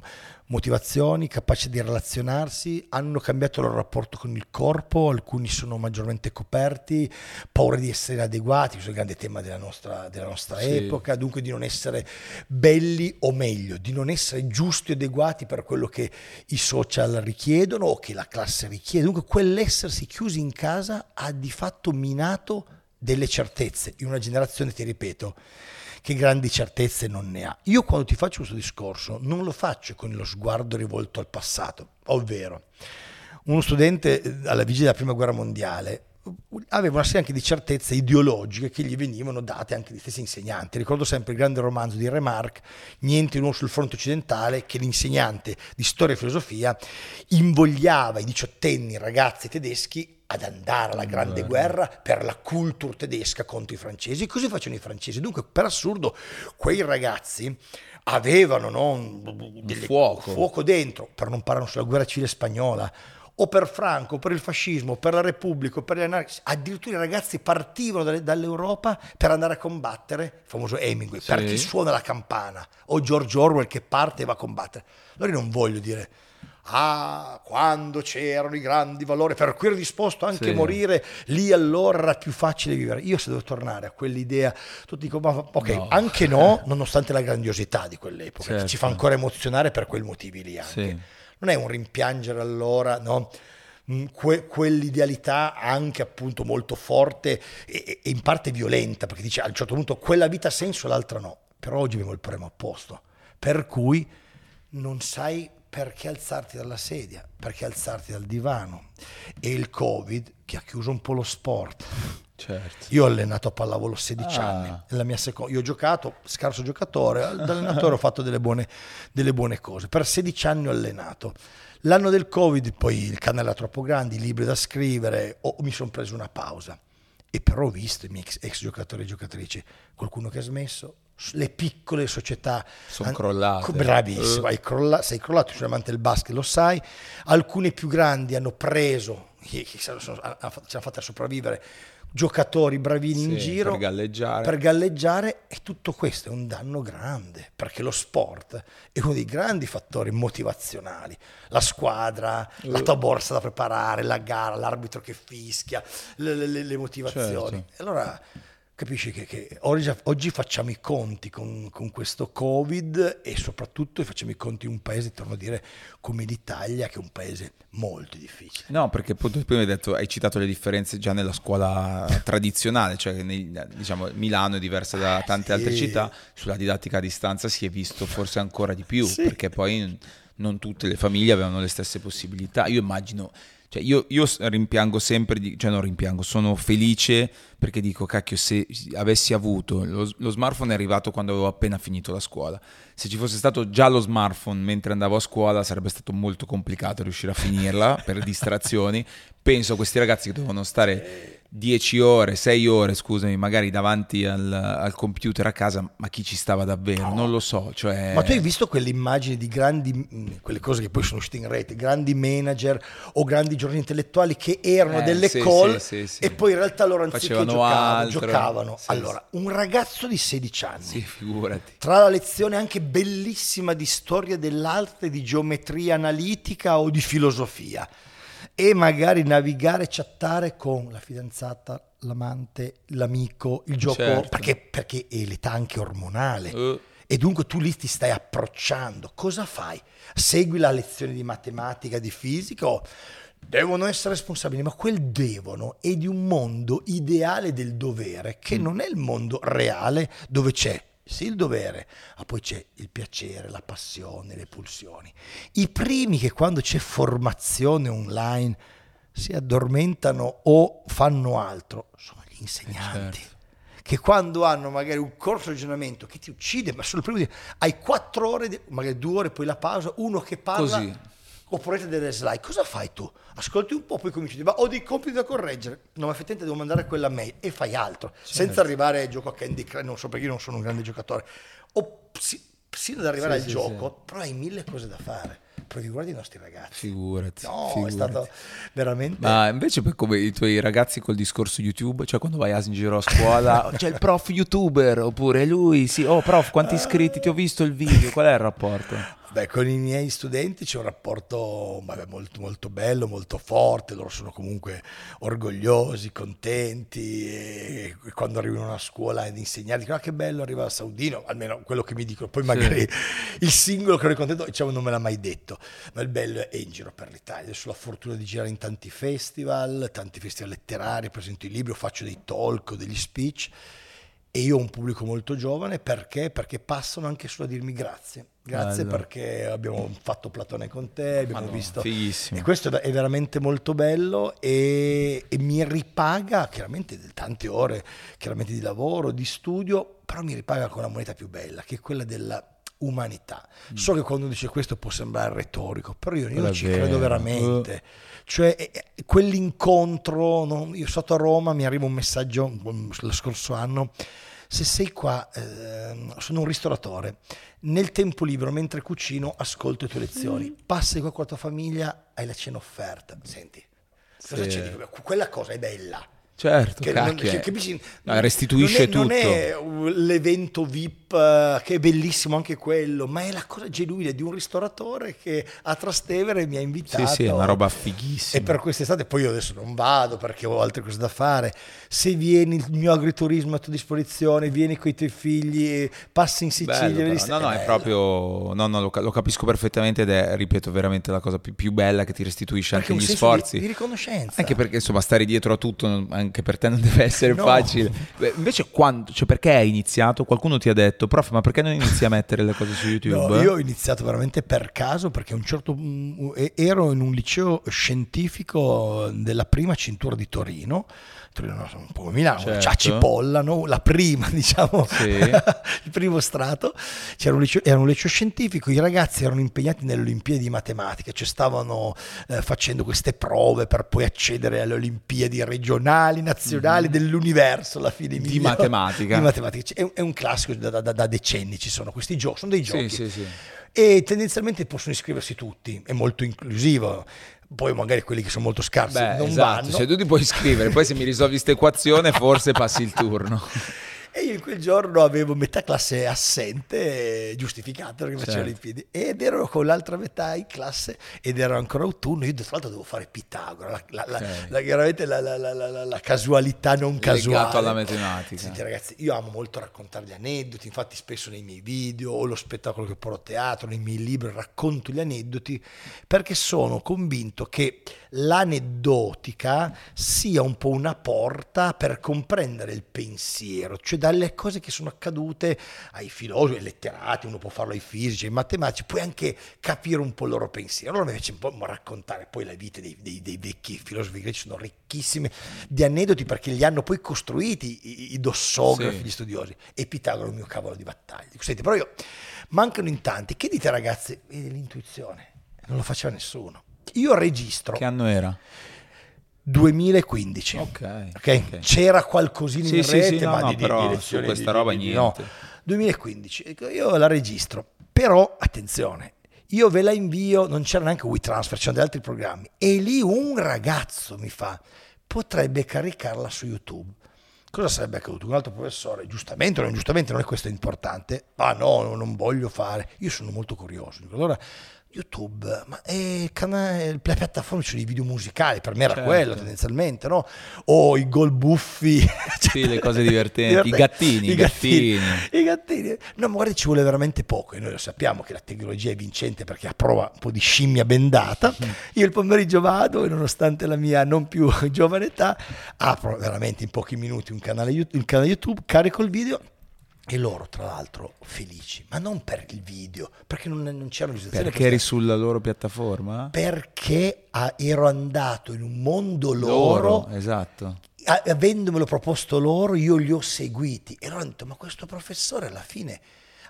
motivazioni, capacità di relazionarsi, hanno cambiato il loro rapporto con il corpo, alcuni sono maggiormente coperti, paura di essere inadeguati, questo è il grande tema della nostra, della nostra Sì. epoca, dunque di non essere belli o meglio, di non essere giusti e adeguati per quello che i social richiedono o che la classe richiede. Dunque quell'essersi chiusi in casa ha di fatto minato delle certezze in una generazione, ti ripeto, che grandi certezze non ne ha. Io quando ti faccio questo discorso non lo faccio con lo sguardo rivolto al passato, ovvero uno studente eh, alla vigilia della prima guerra mondiale aveva una serie anche di certezze ideologiche che gli venivano date anche dagli stessi insegnanti. Ricordo sempre il grande romanzo di Remarque, Niente nuovo sul fronte occidentale, che l'insegnante di storia e filosofia invogliava i diciottenni ragazzi tedeschi ad andare alla grande guerra per la cultura tedesca contro i francesi. Così facevano i francesi. Dunque, per assurdo, quei ragazzi avevano no, delle, fuoco. fuoco dentro, per non parlare sulla guerra civile spagnola, o per Franco, per il fascismo, per la Repubblica, per gli anarchici. Addirittura i ragazzi partivano dalle- dall'Europa per andare a combattere, il famoso Hemingway, per Sì. chi suona la campana, o George Orwell che parte e va a combattere. Allora io non voglio dire, ah, quando c'erano i grandi valori, per cui ero disposto anche Sì. a morire, lì allora era più facile vivere. Io se devo tornare a quell'idea, tutti dico, ma ok, No. anche no, nonostante la grandiosità di quell'epoca, Certo. ci fa ancora emozionare per quei motivi lì anche Sì. non è un rimpiangere allora, no? Mm, que- quell'idealità anche appunto molto forte e, e in parte violenta, perché dice a un certo punto quella vita ha senso, l'altra no. Però oggi abbiamo il problema opposto, per cui non sai perché alzarti dalla sedia, perché alzarti dal divano. E il Covid che ha chiuso un po' lo sport. Certo. Io ho allenato a pallavolo 16 Ah. anni, è la mia seconda- io ho giocato, scarso giocatore, da allenatore ho fatto delle buone, delle buone cose, per 16 anni ho allenato. L'anno del Covid, poi il canale era troppo grande, i libri da scrivere, ho- mi sono preso una pausa. E però ho visto i miei ex, ex giocatori e giocatrici, qualcuno che ha smesso, le piccole società Son han- crollate. Bravissimo, Eh. hai crolla- sei crollato, sei un amante del basket, lo sai. Alcune più grandi hanno preso, che, che sono- sono- ha- ha- ce l'ha fatta sopravvivere, giocatori bravini in Sì, giro per galleggiare. per galleggiare e tutto questo è un danno grande perché lo sport è uno dei grandi fattori motivazionali la squadra, Eh. la tua borsa da preparare, la gara, l'arbitro che fischia, le, le- le motivazioni. Certo. Allora capisci che, che oggi, oggi facciamo i conti con, con questo Covid e soprattutto facciamo i conti in un paese, torno a dire, come l'Italia, che è un paese molto difficile. No, perché appunto prima hai detto, hai citato le differenze già nella scuola tradizionale, cioè nei- diciamo Milano è diversa da tante Eh, sì. altre città, sulla didattica a distanza si è visto forse ancora di più, Sì. perché poi non tutte le famiglie avevano le stesse possibilità. Io immagino, cioè io, io rimpiango sempre, di, cioè non rimpiango, sono felice perché dico, cacchio, se avessi avuto, lo, lo smartphone è arrivato quando avevo appena finito la scuola, se ci fosse stato già lo smartphone mentre andavo a scuola sarebbe stato molto complicato riuscire a finirla per distrazioni. Penso a questi ragazzi che dovevano stare 10 ore, 6 ore, scusami, magari davanti al, al computer a casa, ma chi ci stava davvero? Non lo so. Cioè... Ma tu hai visto quelle immagini di grandi, quelle cose che poi sono uscite in rete, grandi manager o grandi giornali intellettuali che erano Eh, delle sì, call sì, sì, e poi in realtà loro anziché Facevano giocavano, altro. giocavano. Allora, un ragazzo di 16 anni, figurati. tra la lezione anche bellissima di storia dell'arte, di geometria analitica o di filosofia, e magari navigare chattare con la fidanzata, l'amante, l'amico, il gioco, Certo. perché, perché è l'età anche ormonale. Eh, E dunque tu lì ti stai approcciando. Cosa fai? Segui la lezione di matematica, di fisica o devono essere responsabili? Ma quel devono è di un mondo ideale del dovere che non è il mondo reale dove c'è sì il dovere, ma poi c'è il piacere, la passione, le pulsioni. I primi che quando c'è formazione online si addormentano o fanno altro sono gli insegnanti certo. che quando hanno magari un corso di ragionamento che ti uccide, ma solo prima di... hai quattro ore, magari due ore, poi la pausa, uno che parla, Così. Oppure delle slide, cosa fai tu? Ascolti un po', poi cominci a dire, ma ho dei compiti da correggere, no ma effettivamente devo mandare quella mail e fai altro, senza arrivare al gioco a Candy Crush, non so perché io non sono un grande giocatore, o si- sino ad arrivare Sì, al sì, gioco, però hai mille cose da fare, però guardi i nostri ragazzi. Figurati. No, figurati. è stato veramente... Ma invece per come i tuoi ragazzi col discorso YouTube, cioè quando vai a in giro a scuola, c'è il prof youtuber, oppure lui, sì, oh prof, quanti iscritti ti ho visto il video, qual è il rapporto? Beh, con i miei studenti c'è un rapporto vabbè, molto, molto bello, molto forte, loro sono comunque orgogliosi, contenti e quando arrivano a una scuola ad insegnare dicono ah che bello arriva a Saudino, almeno quello che mi dicono, poi magari il singolo che ero contento diciamo non me l'ha mai detto, ma il bello è in giro per l'Italia, adesso ho la fortuna di girare in tanti festival, tanti festival letterari, presento i libri, faccio dei talk, degli speech e io ho un pubblico molto giovane perché? Perché passano anche solo a dirmi grazie. Grazie Bello. perché abbiamo fatto Platone con te, abbiamo Madonna, visto... fighissimo. E questo è veramente molto bello e, e mi ripaga chiaramente tante ore chiaramente di lavoro, di studio, però mi ripaga con la moneta più bella, che è quella della umanità. So che quando dice questo può sembrare retorico, però io, io è ci credo veramente. Cioè, eh, eh, quell'incontro, no? io sotto a Roma mi arriva un messaggio um, lo scorso anno, se sei qua, ehm, sono un ristoratore, nel tempo libero, mentre cucino, ascolto le tue lezioni, passi qua con la tua famiglia, hai la cena offerta, senti, cosa Sì. c'è di quella cosa è bella. Certo, Che non- che- eh. capisci? No, restituisce non è, tutto. Non è l'evento VIP eh, che è bellissimo anche quello, ma è la cosa genuina di un ristoratore che a Trastevere mi ha invitato. Sì, sì, è una roba fighissima. E per quest'estate poi io adesso non vado perché ho altre cose da fare. Se vieni, il mio agriturismo è a tua disposizione, vieni con i tuoi figli, passi in Sicilia. Bello, no, no, è bello. proprio. No, no, lo, lo capisco perfettamente ed è, ripeto, veramente la cosa più, più bella che ti restituisce Perché anche gli senso di- sforzi. Di, riconoscenza. Anche perché insomma stare dietro a tutto non- anche per te non deve essere No. facile. Beh, invece quando, cioè perché hai iniziato? Qualcuno ti ha detto, prof, ma perché non inizi a mettere le cose su YouTube? No, io ho iniziato veramente per caso perché a un certo ero in un liceo scientifico della prima cintura di Torino. Torino no, sono un po' come Milano, Certo. c'ha Cipolla, no? la prima, diciamo, Sì. il primo strato. C'era un liceo, era un liceo scientifico, i ragazzi erano impegnati nelle Olimpiadi di matematica, cioè stavano eh, facendo queste prove per poi accedere alle Olimpiadi regionali, nazionali dell'universo alla fine. Di matematica. Di matematica. Cioè, È un, è un classico da, da- da decenni, ci sono questi giochi, sono dei giochi sì, sì. e tendenzialmente possono iscriversi tutti, è molto inclusivo. Poi magari quelli che sono molto scarsi Beh, non esatto, vanno. se tu ti puoi iscrivere, poi se mi risolvi questa equazione forse passi il turno. E io in quel giorno avevo metà classe assente, giustificato perché facevo Certo. le piedi, ed ero con l'altra metà in classe ed era ancora autunno. Io tra l'altro devo fare Pitagora, la, la- la- chiaramente la, casualità non casuale. Legato alla matematica. Senti ragazzi, io amo molto raccontare gli aneddoti, infatti spesso nei miei video o lo spettacolo che porto a teatro, nei miei libri racconto gli aneddoti perché sono convinto che l'aneddotica sia un po' una porta per comprendere il pensiero, cioè dalle cose che sono accadute ai filosofi, ai letterati, uno può farlo ai fisici, ai matematici, puoi anche capire un po' il loro pensiero. Allora piace un po' raccontare poi la vita dei, dei- dei vecchi filosofi greci, sono ricchissime di aneddoti perché li hanno poi costruiti i, i dossografi, Sì. gli studiosi. E Pitagora è il mio cavolo di battaglia. Senti, però io, mancano in tanti. Che dite ragazzi? Vedi l'intuizione, non lo faceva nessuno. Io registro Che anno era? 2015. Ok, ok? ok. C'era qualcosina Sì, in sì, rete, sì, no, ma no, di, di- però di su lezioni questa di- roba di- niente. No, 2015. Ecco, Io la registro, però attenzione, io ve la invio, non c'era neanche WeTransfer, c'erano degli altri programmi. E lì un ragazzo mi fa, potrebbe caricarla su YouTube. Cosa sarebbe accaduto? Un altro professore, giustamente o non giustamente, non è questo importante, ma no, non voglio fare. Io sono molto curioso. Allora, YouTube, ma è il canale, le piattaforme sono i video musicali, per me era Certo. quello tendenzialmente, no? O i gol buffi. Sì, le cose divertenti. I gattini, i gattini. I gattini. No, ma guarda, ci vuole veramente poco e noi lo sappiamo che la tecnologia è vincente perché approva un po' di scimmia bendata. Io il pomeriggio vado e nonostante la mia non più giovane età, apro veramente in pochi minuti un canale, Yout- un canale YouTube, carico il video e loro tra l'altro felici, ma non per il video, perché non, non c'era visualizzazione. Perché eri sulla loro piattaforma? perché ah, ero andato in un mondo loro esatto. a- avendomelo proposto loro, io li ho seguiti e loro hanno detto: Ma questo professore alla fine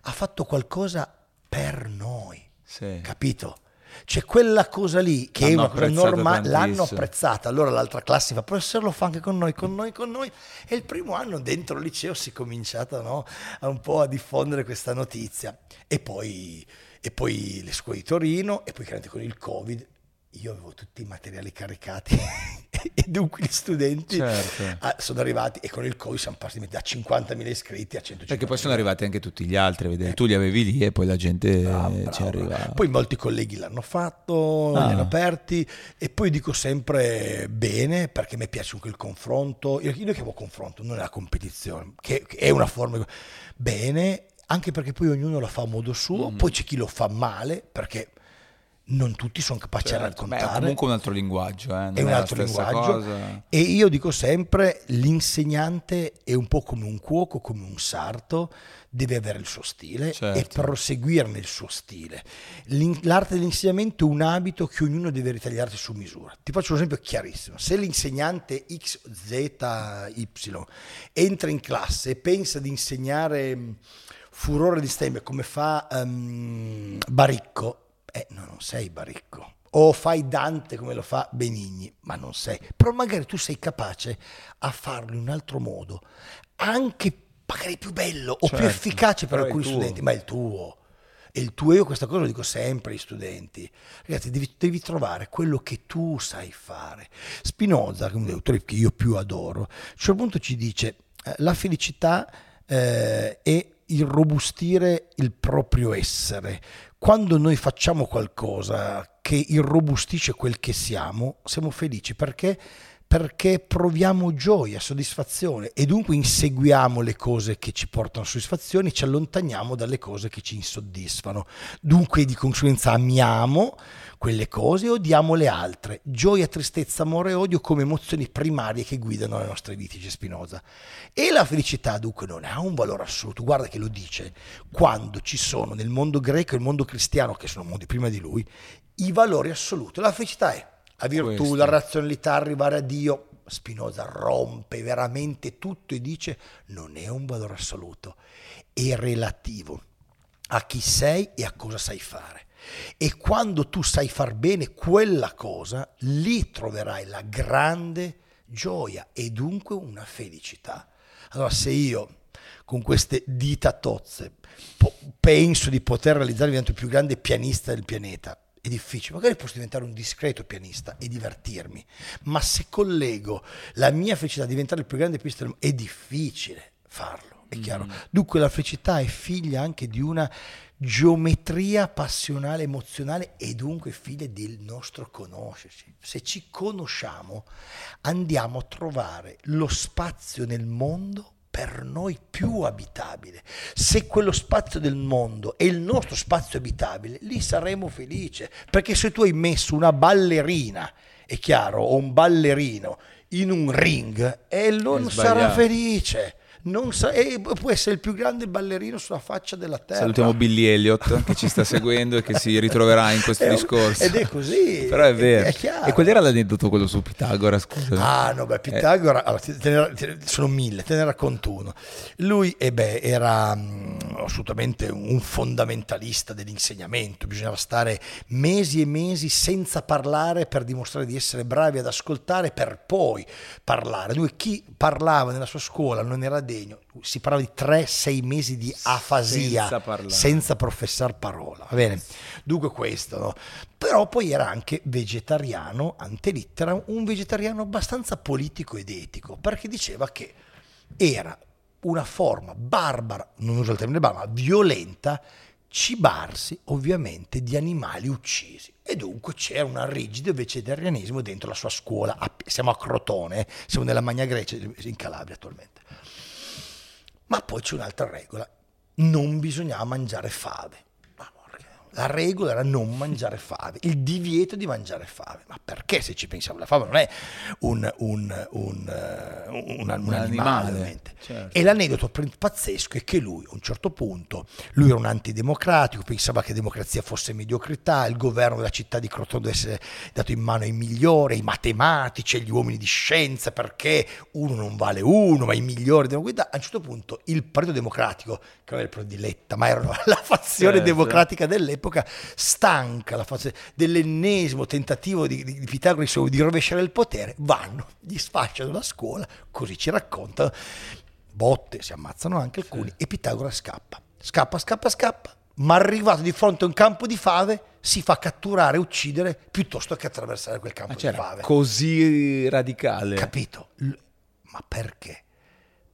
ha fatto qualcosa per noi, Sì. capito? C'è quella cosa lì che è L'hanno una cosa normale, l'hanno apprezzata. Allora l'altra classe fa: Professore, lo fa anche con noi, con noi, con noi. E il primo anno dentro il liceo si è cominciato no, a un po' a diffondere questa notizia. E poi, e poi le scuole di Torino, e poi chiaramente con il Covid io avevo tutti i materiali caricati e dunque gli studenti Certo. ah, sono arrivati e con il Covid siamo passati da 50.000 iscritti a 150.000. Perché poi sono arrivati anche tutti gli altri, a vedere. tu li avevi lì e poi la gente bravo, ci arriva. Poi molti colleghi l'hanno fatto, Ah. li hanno aperti e poi dico sempre bene perché mi piace anche il confronto. Io, io chiamo confronto, non è la competizione, che, che è una forma di... Bene, anche perché poi ognuno lo fa a modo suo, Mm. poi c'è chi lo fa male perché non tutti sono capaci a Certo. Beh, è raccontare. comunque un altro linguaggio, eh, è un la altro linguaggio cosa. e io dico sempre l'insegnante è un po' come un cuoco, come un sarto, deve avere il suo stile Certo. e proseguirne il suo stile. L'in- L'arte dell'insegnamento è un abito che ognuno deve ritagliarsi su misura. Ti faccio un esempio chiarissimo. Se l'insegnante XZY entra in classe e pensa di insegnare mh, furore di stemma come fa ehm, Baricco, eh, no, non sei Baricco. O fai Dante come lo fa Benigni, ma non sei. Però magari tu sei capace a farlo in un altro modo, anche magari più bello o più Certo, efficace per alcuni studenti, ma è il tuo. È il tuo, io questa cosa lo dico sempre ai studenti. Ragazzi, devi, devi trovare quello che tu sai fare. Spinoza, che è un degli autori che io più adoro, a un certo punto ci dice eh, la felicità eh, è irrobustire il proprio essere. Quando noi facciamo qualcosa che irrobustisce quel che siamo, siamo felici perché perché proviamo gioia, soddisfazione e dunque inseguiamo le cose che ci portano soddisfazione e ci allontaniamo dalle cose che ci insoddisfano. Dunque di conseguenza amiamo quelle cose e odiamo le altre. Gioia, tristezza, amore e odio come emozioni primarie che guidano le nostre vite, dice Spinoza. E la felicità dunque non ha un valore assoluto, guarda che lo dice, quando ci sono nel mondo greco e nel mondo cristiano, che sono mondi prima di lui, i valori assoluti. La felicità è la virtù, Questo. la razionalità, arrivare a Dio. Spinoza rompe veramente tutto e dice non è un valore assoluto, è relativo a chi sei e a cosa sai fare. E quando tu sai far bene quella cosa, lì troverai la grande gioia e dunque una felicità. Allora se io con queste dita tozze penso di poter realizzare divento il più grande pianista del pianeta, è difficile, magari posso diventare un discreto pianista e divertirmi, ma se collego la mia felicità a diventare il più grande pianista del mondo, è difficile farlo, è chiaro. Dunque la felicità è figlia anche di una geometria passionale, emozionale e dunque figlia del nostro conoscerci. Se ci conosciamo andiamo a trovare lo spazio nel mondo per noi più abitabile. Se quello spazio del mondo è il nostro spazio abitabile, lì saremo felici. Perché se tu hai messo una ballerina, è chiaro, o un ballerino in un ring, e non È sarà felice. Non sa- e può essere il più grande ballerino sulla faccia della terra. Salutiamo Billy Elliott che ci sta seguendo e che si ritroverà in questo È discorso. ed è così, Però è è- vero. è chiaro. e qual era l'aneddoto quello su Pitagora? Scusa. Ah no, beh, Pitagora, allora, te- te te- sono mille, te ne racconto uno. Lui eh beh, era mm, assolutamente un fondamentalista dell'insegnamento, bisognava stare mesi e mesi senza parlare per dimostrare di essere bravi ad ascoltare per poi parlare. Lui chi parlava nella sua scuola non era degno, si parlava di 3-6 mesi di afasia Senza senza professar parola. Va bene? Dunque questo, no? Però poi era anche vegetariano, ante litteram, un vegetariano abbastanza politico ed etico, perché diceva che era una forma barbara, non uso il termine barbara, ma violenta, cibarsi ovviamente di animali uccisi. E dunque c'era un rigido vegetarianismo dentro la sua scuola. Siamo a Crotone, eh, siamo nella Magna Grecia, in Calabria attualmente. Ma poi c'è un'altra regola, non bisognava mangiare fave. La regola era non mangiare fave, il divieto di mangiare fave. Ma perché se ci pensiamo? La fave non è un, un- un, eh, un- animale, animale, certo. E l'aneddoto pazzesco è che lui, a un certo punto, lui era un antidemocratico, pensava che democrazia fosse mediocrità, il governo della città di Crotone deve essere dato in mano ai migliori, ai matematici, agli uomini di scienza, perché uno non vale uno, ma i migliori devono guidare. A un certo punto il Partito Democratico, che non era il Partito di Letta, ma era la fazione Certo. democratica dell'epoca, stanca la fazione dell'ennesimo tentativo di, di, di Pitagora di- rovesciare il potere, vanno, gli sfasciano la scuola, così ci raccontano, botte, si ammazzano anche alcuni, e Pitagora scappa, scappa, scappa, scappa, ma arrivato di fronte a un campo di fave si fa catturare uccidere piuttosto che attraversare quel campo Ma di fave. così radicale. Capito? Ma perché?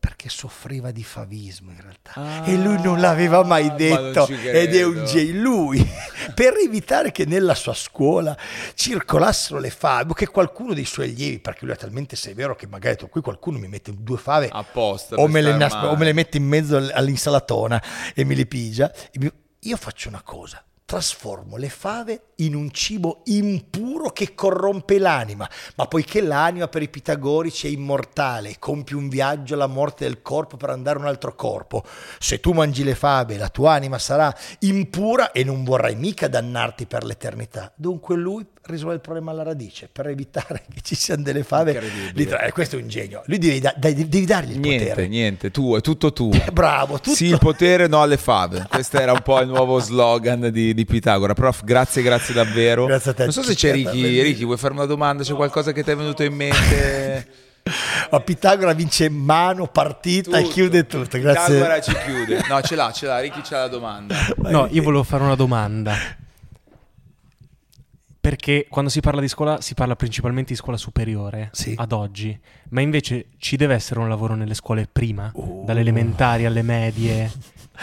Perché soffriva di favismo in realtà. Ah, e lui non l'aveva mai ma detto. ci Ed è un genio. Lui, per evitare che nella sua scuola circolassero le fave, che qualcuno dei suoi allievi, perché lui è talmente severo che magari detto, qui qualcuno mi mette due fave Apposta. o me, le male. o me le mette in mezzo all- all'insalatona e me le pigia. Io faccio una cosa, trasformo le fave in un cibo impuro che corrompe l'anima, ma poiché l'anima per i pitagorici è immortale, compie un viaggio alla morte del corpo per andare a un altro corpo, se tu mangi le fave la tua anima sarà impura e non vorrai mica dannarti per l'eternità. Dunque lui risolve il problema alla radice per evitare che ci siano delle fave. Tra- eh, questo è un genio. Lui devi, da- dai- devi dargli il Niente, potere. niente, tu, è tutto tu. Bravo, tutto. Sì, il potere, no alle fave. Questo era un po' il nuovo slogan di, di Pitagora. Prof, grazie, grazie davvero. Grazie a te. Non so se c'è Chicchetta, Ricky. Ricky, vuoi fare una domanda? C'è qualcosa che ti è venuto in mente? Ma Pitagora vince mano, partita e Tutto. chiude tutto. Grazie. Pitagora ci chiude. No, ce l'ha, ce l'ha. Ricky c'ha la domanda. No, io volevo fare una domanda. Perché quando si parla di scuola si parla principalmente di scuola superiore Sì. ad oggi, ma invece ci deve essere un lavoro nelle scuole prima, Uh. dalle elementari alle medie.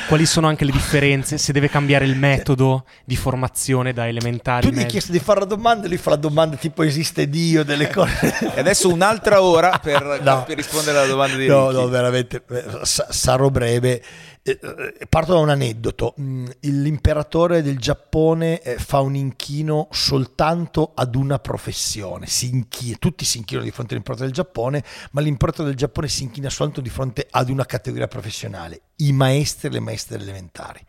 Quali sono anche le differenze? Se deve cambiare il metodo di formazione da elementari Tu gli hai chiesto di fare la domanda e lui fa la domanda tipo esiste Dio, delle cose. E adesso un'altra ora per, No. per rispondere alla domanda di No, Ricky. no, veramente, eh, sa- sarò breve. Eh, eh, Parto da un aneddoto. Mm, L'imperatore del Giappone eh, fa un inchino soltanto ad una professione. Si inchina, tutti si inchinano di fronte all'imperatore del Giappone, ma l'imperatore del Giappone si inchina soltanto di fronte ad una categoria professionale, i maestri e le maestre elementari.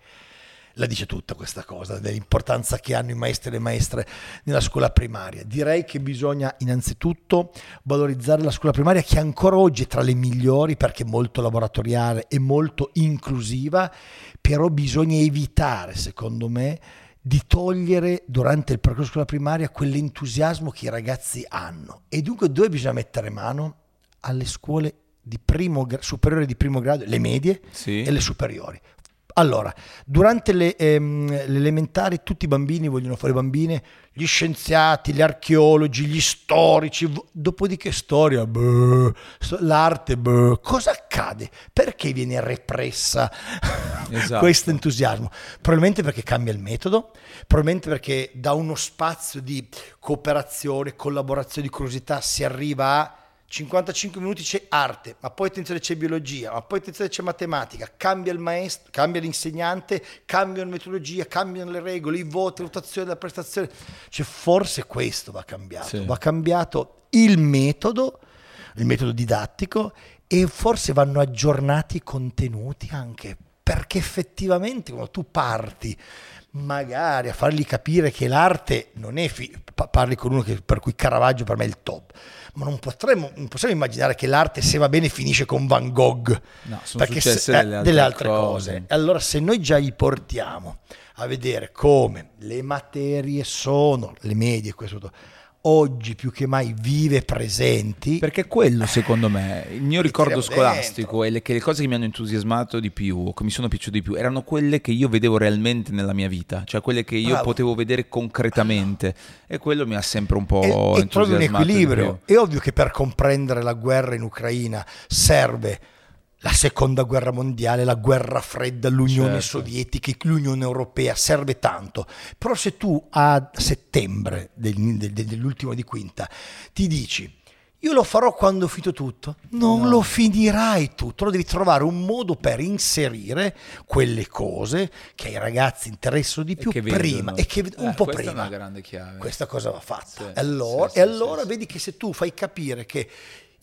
La dice tutta questa cosa, dell'importanza che hanno i maestri e le maestre nella scuola primaria. Direi che bisogna innanzitutto valorizzare la scuola primaria che ancora oggi è tra le migliori perché è molto laboratoriale e molto inclusiva, però bisogna evitare, secondo me, di togliere durante il percorso scuola primaria quell'entusiasmo che i ragazzi hanno. E dunque dove bisogna mettere mano? Alle scuole di primo, superiore di primo grado, le medie Sì. e le superiori. Allora, durante le, ehm, le elementari tutti i bambini vogliono fare bambine, gli scienziati, gli archeologi, gli storici, v- dopodiché storia, beh, l'arte, beh. cosa accade? Perché viene repressa Esatto. questo entusiasmo? Probabilmente perché cambia il metodo, probabilmente perché da uno spazio di cooperazione, collaborazione, di curiosità si arriva a 55 minuti c'è arte, ma poi attenzione c'è biologia, ma poi attenzione c'è matematica, cambia il maestro, cambia l'insegnante, cambia la metodologia, cambiano le regole, i voti, la votazione, la prestazione. Cioè forse questo va cambiato, Sì. va cambiato il metodo, il metodo didattico e forse vanno aggiornati i contenuti anche, perché effettivamente quando tu parti magari a fargli capire che l'arte non è fi- pa- parli con uno che- per cui Caravaggio per me è il top ma non potremmo non possiamo immaginare che l'arte se va bene finisce con Van Gogh No, perché se- eh, delle altre cose. cose allora se noi già gli portiamo a vedere come le materie sono le medie questo oggi più che mai vive presenti Perché quello, secondo me, il mio ricordo dentro. scolastico e le, che le cose che mi hanno entusiasmato di più, o che mi sono piaciute di più, erano quelle che io vedevo realmente nella mia vita, cioè quelle che io Bravo. potevo vedere concretamente. E quello mi ha sempre un po' e, e trovi un entusiasmato equilibrio. È ovvio che per comprendere la guerra in Ucraina serve la seconda guerra mondiale, la guerra fredda, l'Unione Certo. Sovietica, l'Unione Europea, serve tanto. Però se tu a settembre del- del- dell'ultimo di quinta ti dici io lo farò quando ho finito tutto, non No. lo finirai tutto, lo devi trovare un modo per inserire quelle cose che ai ragazzi interessano di E più che prima vedono. e che un Eh, po' questa prima è una grande chiave. questa cosa va fatta. Sì, E allora, sì, e allora sì, vedi che se tu fai capire che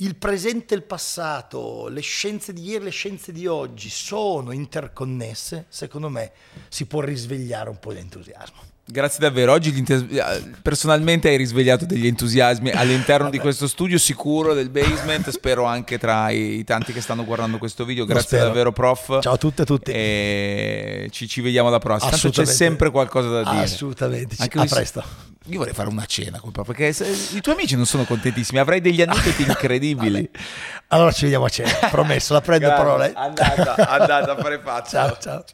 il presente e il passato, le scienze di ieri e le scienze di oggi sono interconnesse, secondo me si può risvegliare un po' di entusiasmo. Grazie davvero. Oggi eh, personalmente hai risvegliato degli entusiasmi all'interno di questo studio sicuro del basement. Spero anche tra i, tanti che stanno guardando questo video. Grazie davvero, prof. Ciao a tutte e a tutti. E ci, ci vediamo alla prossima. Tanto c'è sempre qualcosa da dire. Assolutamente. Anche a presto. Io vorrei fare una cena con proprio perché i tuoi amici non sono contentissimi. Avrai degli aneddoti incredibili. Allora ci vediamo a cena, promesso, la prendo a parole. Andata, andata a fare faccia. Ciao, ciao.